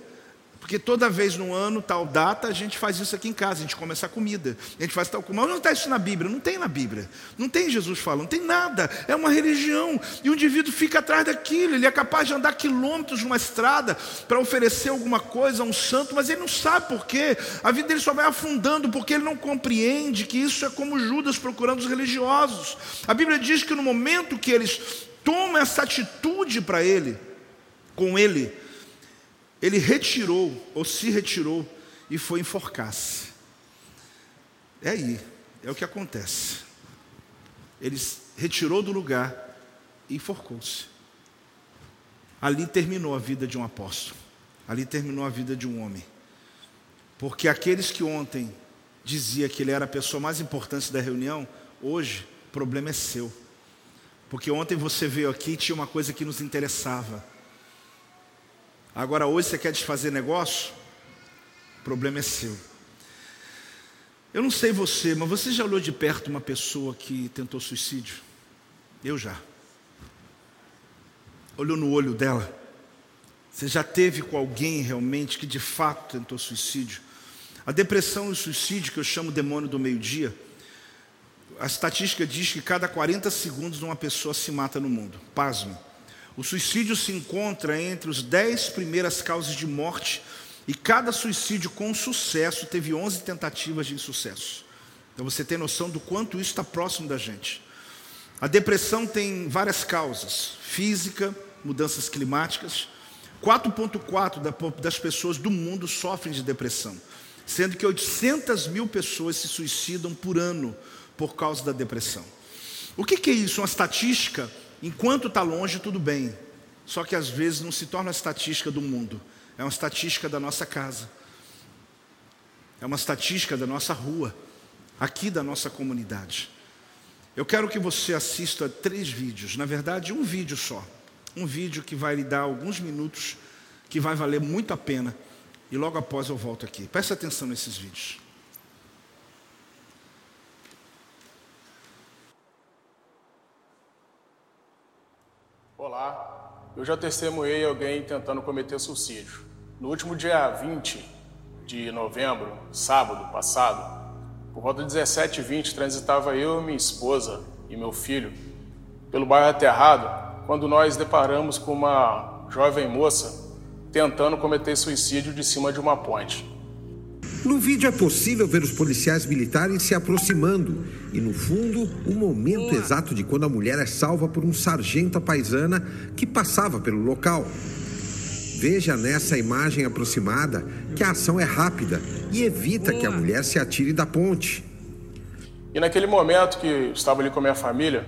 Porque toda vez no ano, tal data, a gente faz isso aqui em casa, a gente come essa comida, a gente faz tal comida. Mas não está isso na Bíblia, não tem na Bíblia. Não tem Jesus falando, não tem nada. É uma religião. E o indivíduo fica atrás daquilo, ele é capaz de andar quilômetros numa estrada para oferecer alguma coisa a um santo, mas ele não sabe por quê. A vida dele só vai afundando porque ele não compreende que isso é como Judas procurando os religiosos. A Bíblia diz que no momento que eles tomam essa atitude para ele, com ele, ele retirou, ou se retirou, e foi enforcar-se. É aí, é o que acontece. Ele retirou do lugar e enforcou-se. Ali terminou a vida de um apóstolo. Ali terminou a vida de um homem. Porque aqueles que ontem dizia que ele era a pessoa mais importante da reunião, hoje o problema é seu. Porque ontem você veio aqui e tinha uma coisa que nos interessava. Agora hoje você quer desfazer negócio? O problema é seu. Eu não sei você, mas você já olhou de perto uma pessoa que tentou suicídio? Eu já. Olhou no olho dela? Você já teve com alguém realmente que de fato tentou suicídio? A depressão e o suicídio, que eu chamo demônio do meio-dia, a estatística diz que cada 40 segundos uma pessoa se mata no mundo. Pasmo. O suicídio se encontra entre os dez primeiras causas de morte e cada suicídio com sucesso teve 11 tentativas de insucesso. Então você tem noção do quanto isso está próximo da gente. A depressão tem várias causas: física, mudanças climáticas. 4,4% das pessoas do mundo sofrem de depressão, sendo que 800 mil pessoas se suicidam por ano por causa da depressão. O que, que é isso? Uma estatística Enquanto está longe, tudo bem. Só que às vezes não se torna a estatística do mundo, é uma estatística da nossa casa, é uma estatística da nossa rua, aqui da nossa comunidade. Eu quero que você assista três vídeos, na verdade, um vídeo só. Um vídeo que vai lhe dar alguns minutos, que vai valer muito a pena. E logo após eu volto aqui. Preste atenção nesses vídeos. Olá, eu já testemunhei alguém tentando cometer suicídio. No último dia 20 de novembro, sábado passado, por volta de 17h20, transitava eu, minha esposa e meu filho pelo bairro Aterrado, quando nós deparamos com uma jovem moça tentando cometer suicídio de cima de uma ponte. No vídeo é possível ver os policiais militares se aproximando e, no fundo, o momento exato de quando a mulher é salva por um sargento paisana que passava pelo local. Veja nessa imagem aproximada que a ação é rápida e evita que a mulher se atire da ponte. E naquele momento que estava ali com a minha família,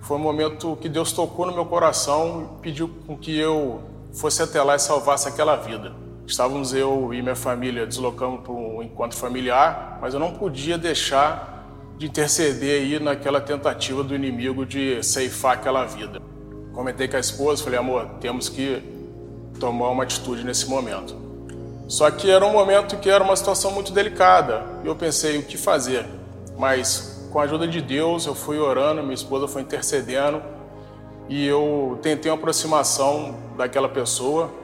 foi um momento que Deus tocou no meu coração e pediu com que eu fosse até lá e salvasse aquela vida. Estávamos eu e minha família deslocando para um encontro familiar, mas eu não podia deixar de interceder aí naquela tentativa do inimigo de ceifar aquela vida. Comentei com a esposa, falei, amor, temos que tomar uma atitude nesse momento. Só que era um momento que era uma situação muito delicada. E eu pensei, o que fazer? Mas com a ajuda de Deus, eu fui orando, minha esposa foi intercedendo e eu tentei uma aproximação daquela pessoa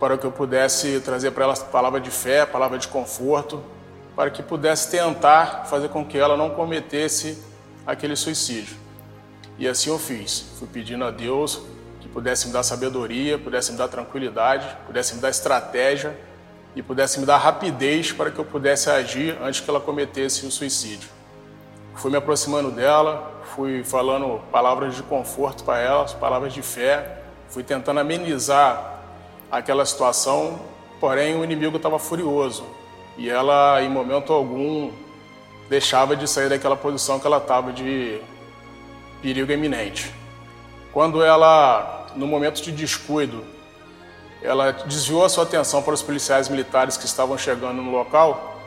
para que eu pudesse trazer para ela palavra de fé, palavra de conforto, para que pudesse tentar fazer com que ela não cometesse aquele suicídio. E assim eu fiz. Fui pedindo a Deus que pudesse me dar sabedoria, pudesse me dar tranquilidade, pudesse me dar estratégia e pudesse me dar rapidez para que eu pudesse agir antes que ela cometesse o suicídio. Fui me aproximando dela, fui falando palavras de conforto para ela, palavras de fé, fui tentando amenizar aquela situação, porém o inimigo estava furioso e ela, em momento algum, deixava de sair daquela posição que ela estava de perigo iminente. Quando ela, no momento de descuido, ela desviou a sua atenção para os policiais militares que estavam chegando no local,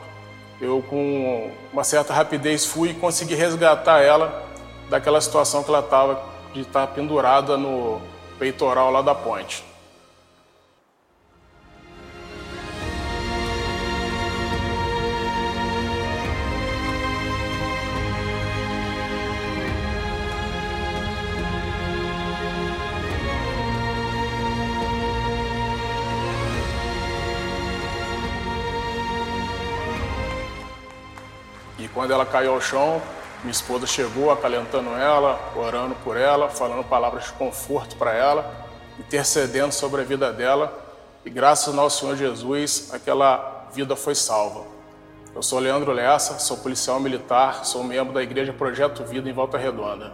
eu, com uma certa rapidez, fui e consegui resgatar ela daquela situação que ela estava de estar pendurada no peitoral lá da ponte. Quando ela caiu ao chão, minha esposa chegou acalentando ela, orando por ela, falando palavras de conforto para ela, intercedendo sobre a vida dela. E graças ao nosso Senhor Jesus, aquela vida foi salva. Eu sou Leandro Lessa, sou policial militar, sou membro da Igreja Projeto Vida em Volta Redonda.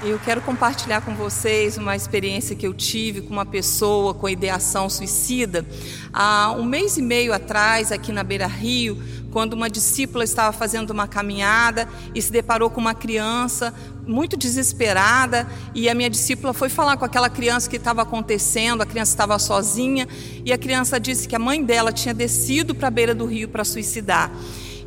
Eu quero compartilhar com vocês uma experiência que eu tive com uma pessoa com ideação suicida. Há um mês e meio atrás, aqui na Beira Rio, quando uma discípula estava fazendo uma caminhada e se deparou com uma criança muito desesperada e a minha discípula foi falar com aquela criança que estava acontecendo, a criança estava sozinha e a criança disse que a mãe dela tinha descido para a beira do rio para suicidar.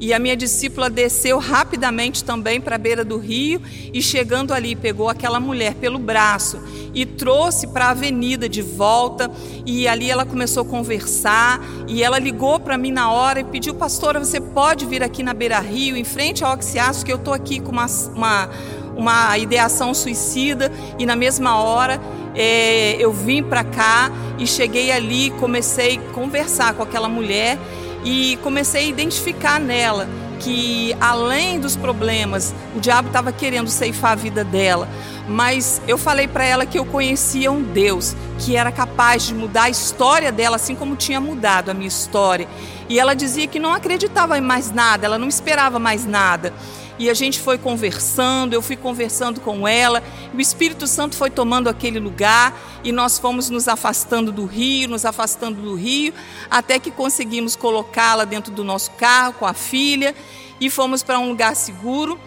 E a minha discípula desceu rapidamente também para a beira do rio e chegando ali pegou aquela mulher pelo braço e trouxe para a avenida de volta. E ali ela começou a conversar e ela ligou para mim na hora e pediu pastora você pode vir aqui na beira rio em frente ao Oxiaço que eu estou aqui com uma, uma uma ideação suicida e na mesma hora é, eu vim para cá e cheguei ali, comecei a conversar com aquela mulher e comecei a identificar nela que além dos problemas, o diabo estava querendo ceifar a vida dela, mas eu falei para ela que eu conhecia um Deus que era capaz de mudar a história dela, assim como tinha mudado a minha história. E ela dizia que não acreditava em mais nada, ela não esperava mais nada. E a gente foi conversando, eu fui conversando com ela, o Espírito Santo foi tomando aquele lugar e nós fomos nos afastando do rio, nos afastando do rio, até que conseguimos colocá-la dentro do nosso carro com a filha e fomos para um lugar seguro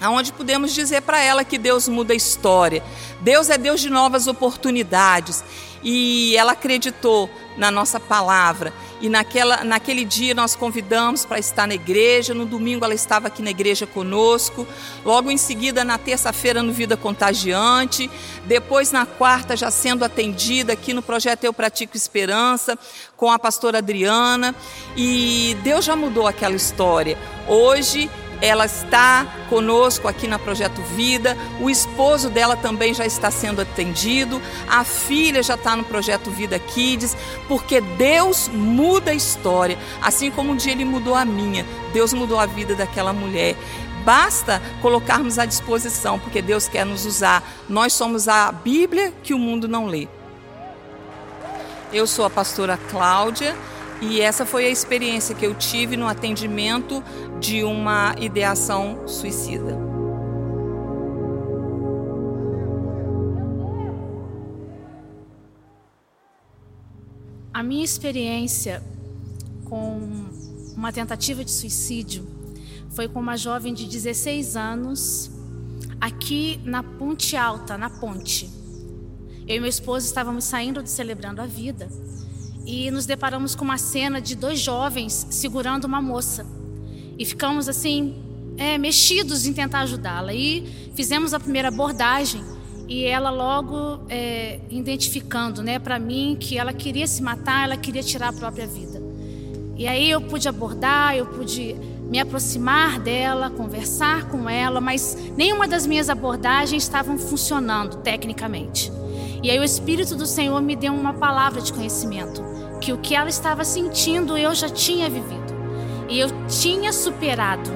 aonde podemos dizer para ela que Deus muda a história. Deus é Deus de novas oportunidades e ela acreditou na nossa palavra. E naquela, naquele dia nós convidamos para estar na igreja. No domingo ela estava aqui na igreja conosco. Logo em seguida, na terça-feira, no Vida Contagiante. Depois, na quarta, já sendo atendida aqui no projeto Eu Pratico Esperança, com a pastora Adriana. E Deus já mudou aquela história. Hoje ela está conosco aqui na Projeto Vida, o esposo dela também já está sendo atendido, a filha já está no Projeto Vida Kids, porque Deus muda a história, assim como um dia Ele mudou a minha, Deus mudou a vida daquela mulher. Basta colocarmos à disposição, porque Deus quer nos usar. Nós somos a Bíblia que o mundo não lê. Eu sou a pastora Cláudia e essa foi a experiência que eu tive no atendimento de uma ideação suicida. A minha experiência com uma tentativa de suicídio foi com uma jovem de 16 anos, aqui na Ponte Alta, na ponte. Eu e meu esposo estávamos saindo de Celebrando a Vida e nos deparamos com uma cena de dois jovens segurando uma moça. E ficamos assim, é, mexidos em tentar ajudá-la. E fizemos a primeira abordagem e ela logo é, identificando né, para mim que ela queria se matar, ela queria tirar a própria vida. E aí eu pude abordar, eu pude me aproximar dela, conversar com ela, mas nenhuma das minhas abordagens estavam funcionando tecnicamente. E aí o Espírito do Senhor me deu uma palavra de conhecimento, que o que ela estava sentindo eu já tinha vivido. E eu tinha superado.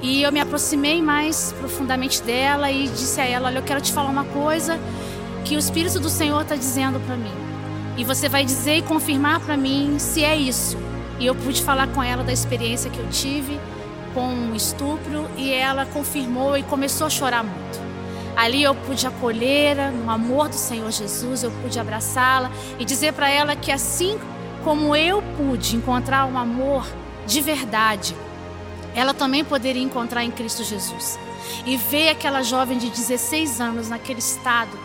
E eu me aproximei mais profundamente dela e disse a ela: Olha, eu quero te falar uma coisa que o Espírito do Senhor está dizendo para mim. E você vai dizer e confirmar para mim se é isso. E eu pude falar com ela da experiência que eu tive com o estupro e ela confirmou e começou a chorar muito. Ali eu pude acolhê-la no amor do Senhor Jesus, eu pude abraçá-la e dizer para ela que assim como eu pude encontrar um amor de verdade, ela também poderia encontrar em Cristo Jesus. E ver aquela jovem de 16 anos naquele estado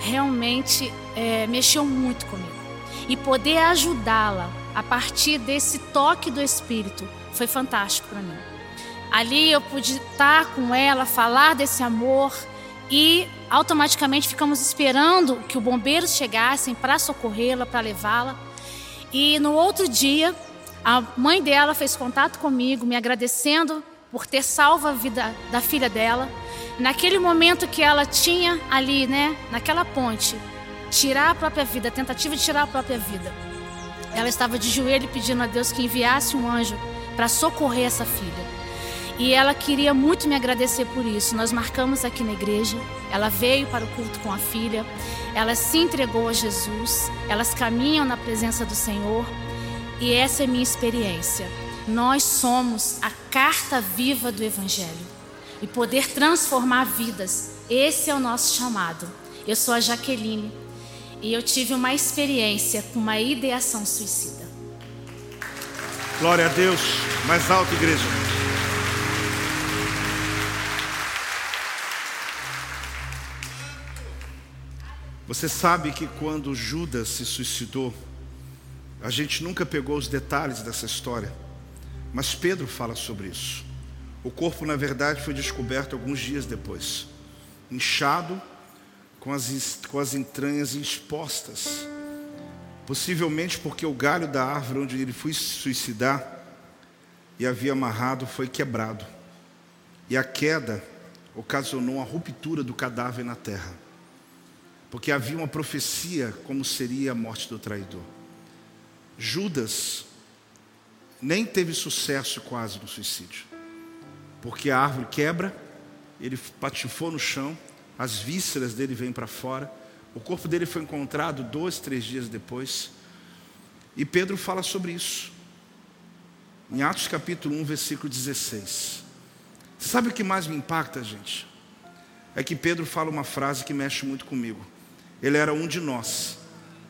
realmente é, mexeu muito comigo. E poder ajudá-la a partir desse toque do Espírito foi fantástico para mim. Ali eu pude estar com ela, falar desse amor e automaticamente ficamos esperando que os bombeiros chegassem para socorrê-la, para levá-la. E no outro dia, a mãe dela fez contato comigo, me agradecendo por ter salvo a vida da filha dela. Naquele momento que ela tinha ali, né, naquela ponte, tirar a própria vida, a tentativa de tirar a própria vida. Ela estava de joelho pedindo a Deus que enviasse um anjo para socorrer essa filha. E ela queria muito me agradecer por isso. Nós marcamos aqui na igreja. Ela veio para o culto com a filha. Ela se entregou a Jesus. Elas caminham na presença do Senhor. E essa é minha experiência. Nós somos a carta viva do Evangelho e poder transformar vidas. Esse é o nosso chamado. Eu sou a Jaqueline e eu tive uma experiência com uma ideação suicida. Glória a Deus. Mais alto, igreja. Você sabe que quando Judas se suicidou, a gente nunca pegou os detalhes dessa história, mas Pedro fala sobre isso. O corpo, na verdade, foi descoberto alguns dias depois, inchado, com as, com as entranhas expostas, possivelmente porque o galho da árvore onde ele foi se suicidar e havia amarrado foi quebrado, e a queda ocasionou a ruptura do cadáver na terra porque havia uma profecia como seria a morte do traidor. Judas nem teve sucesso quase no suicídio, porque a árvore quebra, ele patifou no chão, as vísceras dele vêm para fora, o corpo dele foi encontrado dois, três dias depois, e Pedro fala sobre isso, em Atos capítulo 1, versículo 16. Você sabe o que mais me impacta, gente? É que Pedro fala uma frase que mexe muito comigo. Ele era um de nós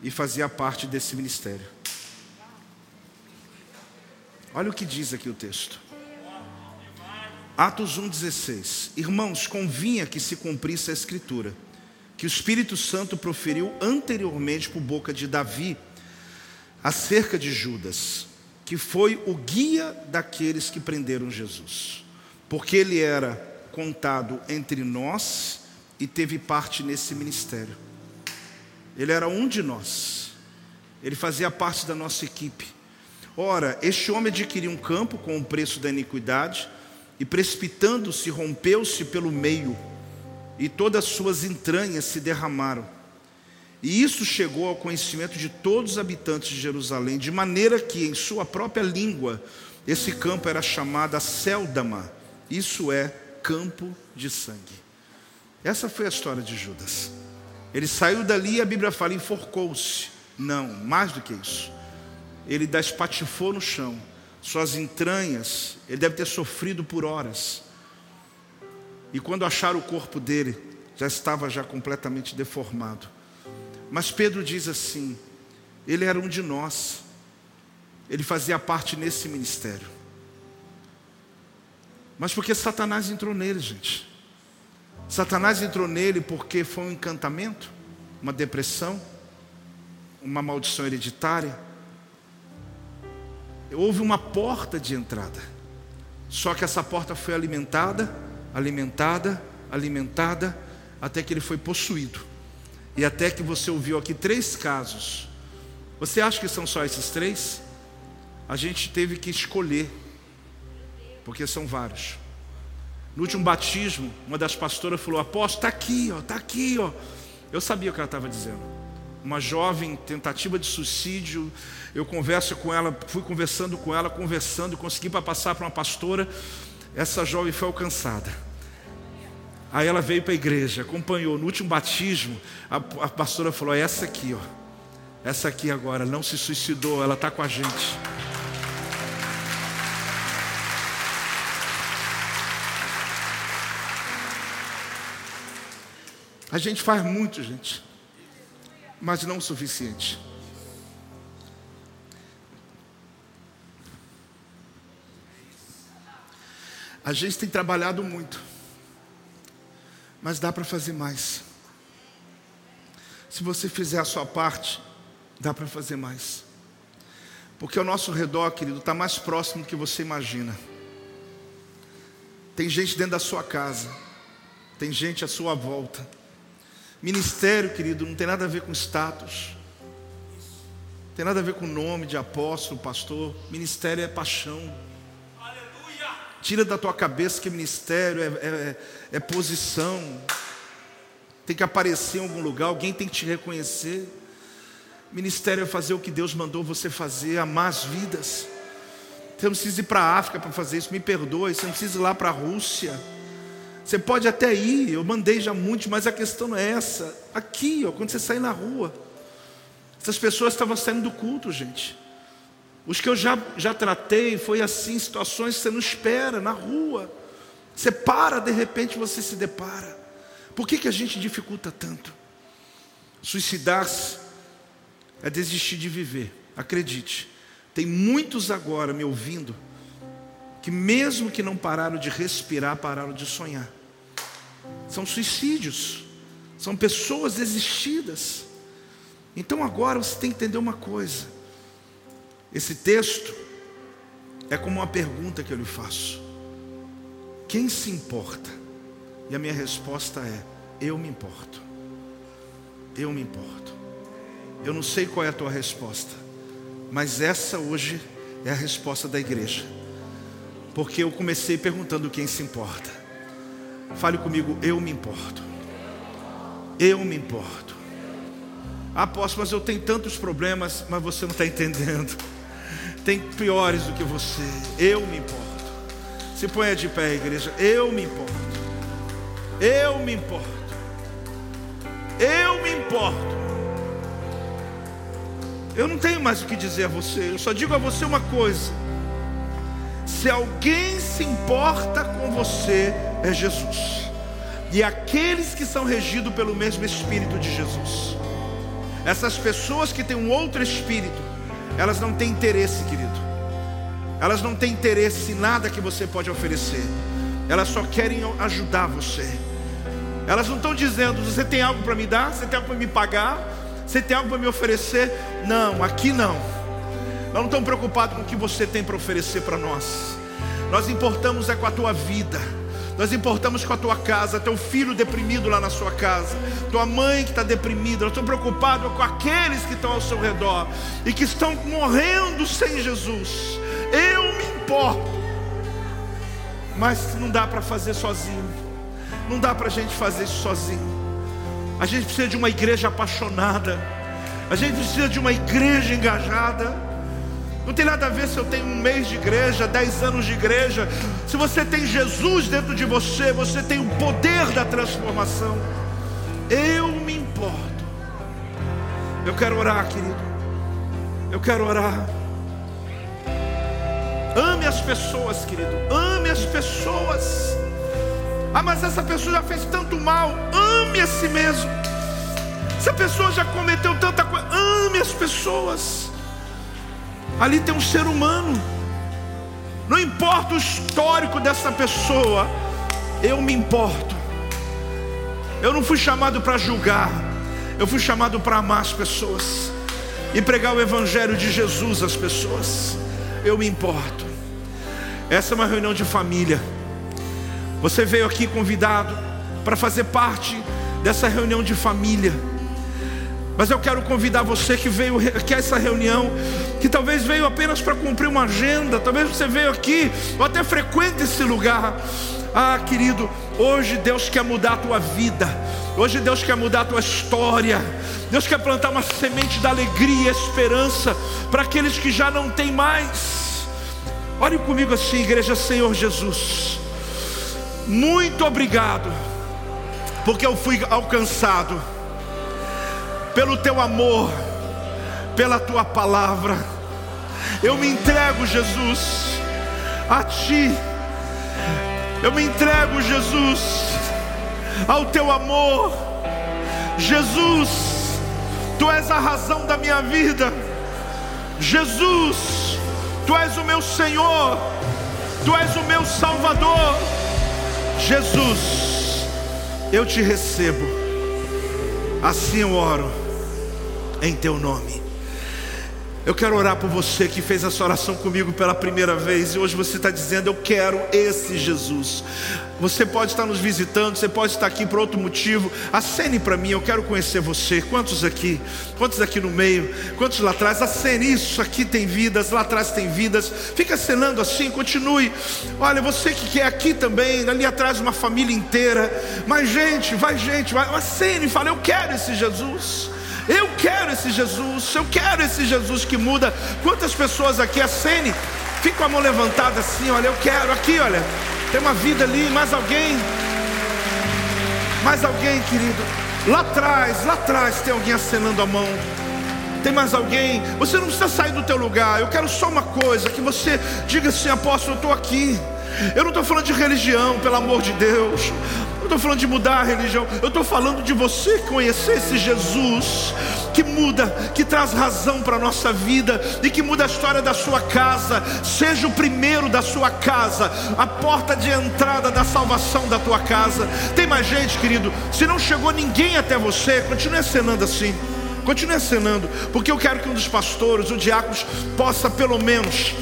e fazia parte desse ministério. Olha o que diz aqui o texto. Atos 1,16: Irmãos, convinha que se cumprisse a Escritura, que o Espírito Santo proferiu anteriormente por boca de Davi, acerca de Judas, que foi o guia daqueles que prenderam Jesus, porque ele era contado entre nós e teve parte nesse ministério. Ele era um de nós. Ele fazia parte da nossa equipe. Ora, este homem adquiriu um campo com o preço da iniquidade e precipitando-se, rompeu-se pelo meio, e todas as suas entranhas se derramaram. E isso chegou ao conhecimento de todos os habitantes de Jerusalém, de maneira que, em sua própria língua, esse campo era chamado Céldama, isso é, campo de sangue. Essa foi a história de Judas. Ele saiu dali e a Bíblia fala, enforcou-se. Não, mais do que isso. Ele da espatifou no chão, suas entranhas, ele deve ter sofrido por horas. E quando acharam o corpo dele, já estava já completamente deformado. Mas Pedro diz assim: ele era um de nós, ele fazia parte nesse ministério. Mas porque Satanás entrou nele, gente. Satanás entrou nele porque foi um encantamento, uma depressão, uma maldição hereditária. Houve uma porta de entrada. Só que essa porta foi alimentada, alimentada, alimentada, até que ele foi possuído. E até que você ouviu aqui três casos. Você acha que são só esses três? A gente teve que escolher, porque são vários. No último batismo, uma das pastoras falou: Apóstolo, está aqui, ó, está aqui, ó. Eu sabia o que ela estava dizendo. Uma jovem, tentativa de suicídio. Eu converso com ela, fui conversando com ela, conversando, consegui para passar para uma pastora. Essa jovem foi alcançada. Aí ela veio para a igreja, acompanhou. No último batismo, a, a pastora falou: é essa aqui, ó. Essa aqui agora não se suicidou, ela está com a gente. A gente faz muito, gente, mas não o suficiente. A gente tem trabalhado muito mas dá para fazer mais. Se você fizer a sua parte, dá para fazer mais. Porque ao nosso redor, querido, está mais próximo do que você imagina. Tem gente dentro da sua casa, tem gente à sua volta. Ministério, querido, não tem nada a ver com status, não tem nada a ver com nome de apóstolo, pastor. Ministério é paixão. Tira da tua cabeça que ministério é, é, é posição. Tem que aparecer em algum lugar, alguém tem que te reconhecer. Ministério é fazer o que Deus mandou você fazer, amar as vidas. Você não precisa ir para a África para fazer isso, me perdoe. Você não precisa ir lá para a Rússia. Você pode até ir, eu mandei já muitos, mas a questão não é essa. Aqui, ó, quando você sai na rua, essas pessoas estavam saindo do culto, gente. Os que eu já, já tratei foi assim, situações que você não espera, na rua. Você para, de repente você se depara. Por que, que a gente dificulta tanto? Suicidar-se é desistir de viver. Acredite, tem muitos agora me ouvindo que, mesmo que não pararam de respirar, pararam de sonhar. São suicídios, são pessoas desistidas. Então agora você tem que entender uma coisa: esse texto é como uma pergunta que eu lhe faço: Quem se importa? E a minha resposta é: Eu me importo. Eu me importo. Eu não sei qual é a tua resposta, mas essa hoje é a resposta da igreja. Porque eu comecei perguntando quem se importa. Fale comigo, eu me importo. Eu me importo. Apóstolo, mas eu tenho tantos problemas, mas você não está entendendo tem piores do que você. Eu me importo. Se ponha de pé, igreja. Eu me importo. Eu me importo. Eu me importo. Eu não tenho mais o que dizer a você. Eu só digo a você uma coisa. Se alguém se importa com você, é Jesus. E aqueles que são regidos pelo mesmo Espírito de Jesus. Essas pessoas que têm um outro Espírito, elas não têm interesse, querido. Elas não têm interesse em nada que você pode oferecer. Elas só querem ajudar você. Elas não estão dizendo, você tem algo para me dar? Você tem algo para me pagar? Você tem algo para me oferecer? Não, aqui não. Nós não estamos preocupados com o que você tem para oferecer para nós. Nós importamos é com a tua vida. Nós importamos com a tua casa, teu filho deprimido lá na sua casa, tua mãe que está deprimida. Nós estamos preocupados com aqueles que estão ao seu redor e que estão morrendo sem Jesus. Eu me importo. Mas não dá para fazer sozinho. Não dá para a gente fazer isso sozinho. A gente precisa de uma igreja apaixonada. A gente precisa de uma igreja engajada. Não tem nada a ver se eu tenho um mês de igreja, dez anos de igreja. Se você tem Jesus dentro de você, você tem o poder da transformação. Eu me importo. Eu quero orar, querido. Eu quero orar. Ame as pessoas, querido. Ame as pessoas. Ah, mas essa pessoa já fez tanto mal. Ame a si mesmo. Essa pessoa já cometeu tanta coisa. Ame as pessoas. Ali tem um ser humano. Não importa o histórico dessa pessoa, eu me importo. Eu não fui chamado para julgar, eu fui chamado para amar as pessoas e pregar o Evangelho de Jesus às pessoas. Eu me importo. Essa é uma reunião de família. Você veio aqui convidado para fazer parte dessa reunião de família. Mas eu quero convidar você que veio aqui a essa reunião, que talvez veio apenas para cumprir uma agenda, talvez você veio aqui, ou até frequente esse lugar. Ah, querido, hoje Deus quer mudar a tua vida, hoje Deus quer mudar a tua história, Deus quer plantar uma semente da alegria e esperança para aqueles que já não têm mais. Olhe comigo assim, igreja Senhor Jesus, muito obrigado, porque eu fui alcançado pelo teu amor, pela tua palavra. Eu me entrego, Jesus, a ti. Eu me entrego, Jesus, ao teu amor. Jesus, tu és a razão da minha vida. Jesus, tu és o meu Senhor. Tu és o meu Salvador. Jesus, eu te recebo. Assim eu oro em teu nome. Eu quero orar por você que fez essa oração comigo pela primeira vez e hoje você está dizendo: Eu quero esse Jesus. Você pode estar nos visitando, você pode estar aqui por outro motivo. Acene para mim, eu quero conhecer você. Quantos aqui? Quantos aqui no meio? Quantos lá atrás? Acene isso. Aqui tem vidas, lá atrás tem vidas. Fica acenando assim, continue. Olha, você que quer aqui também, ali atrás uma família inteira. Mas gente, vai gente, vai. Acene e fala: Eu quero esse Jesus. Eu quero esse Jesus, eu quero esse Jesus que muda. Quantas pessoas aqui acene, fica com a mão levantada assim, olha, eu quero aqui, olha, tem uma vida ali, mais alguém, mais alguém, querido. Lá atrás, lá atrás tem alguém acenando a mão. Tem mais alguém? Você não precisa sair do teu lugar. Eu quero só uma coisa, que você diga assim, apóstolo, eu estou aqui. Eu não estou falando de religião, pelo amor de Deus não estou falando de mudar a religião, eu estou falando de você conhecer esse Jesus que muda, que traz razão para a nossa vida e que muda a história da sua casa. Seja o primeiro da sua casa, a porta de entrada da salvação da tua casa. Tem mais gente, querido? Se não chegou ninguém até você, continue acenando assim. Continue acenando, porque eu quero que um dos pastores, o diácono, possa pelo menos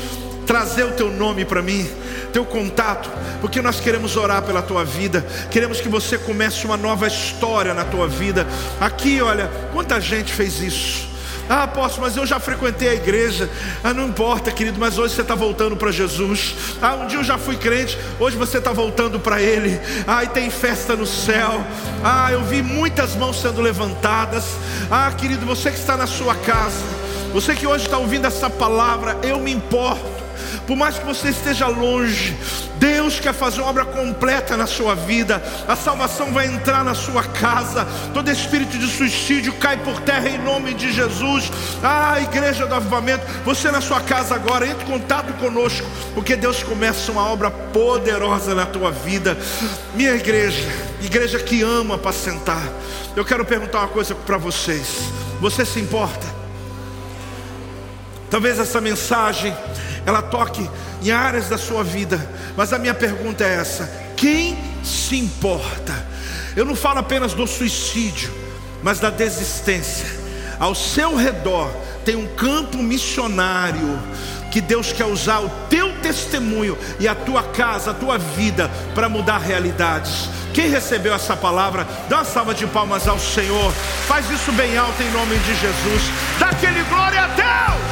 trazer o teu nome para mim teu contato, porque nós queremos orar pela tua vida, queremos que você comece uma nova história na tua vida. Aqui, olha, quanta gente fez isso. Ah, apóstolo, mas eu já frequentei a igreja. Ah, não importa, querido, mas hoje você está voltando para Jesus. Ah, um dia eu já fui crente, hoje você está voltando para Ele. Ah, e tem festa no céu. Ah, eu vi muitas mãos sendo levantadas. Ah, querido, você que está na sua casa, você que hoje está ouvindo essa palavra, eu me importo por mais que você esteja longe, Deus quer fazer uma obra completa na sua vida. A salvação vai entrar na sua casa. Todo espírito de suicídio cai por terra em nome de Jesus. Ah, igreja do avivamento, você na sua casa agora, entre em contato conosco, porque Deus começa uma obra poderosa na tua vida. Minha igreja, igreja que ama apacentar. Eu quero perguntar uma coisa para vocês. Você se importa? Talvez essa mensagem ela toque em áreas da sua vida, mas a minha pergunta é essa: quem se importa? Eu não falo apenas do suicídio, mas da desistência. Ao seu redor tem um campo missionário que Deus quer usar o teu testemunho e a tua casa, a tua vida para mudar realidades. Quem recebeu essa palavra, dá uma salva de palmas ao Senhor. Faz isso bem alto em nome de Jesus. Dá aquele glória a Deus.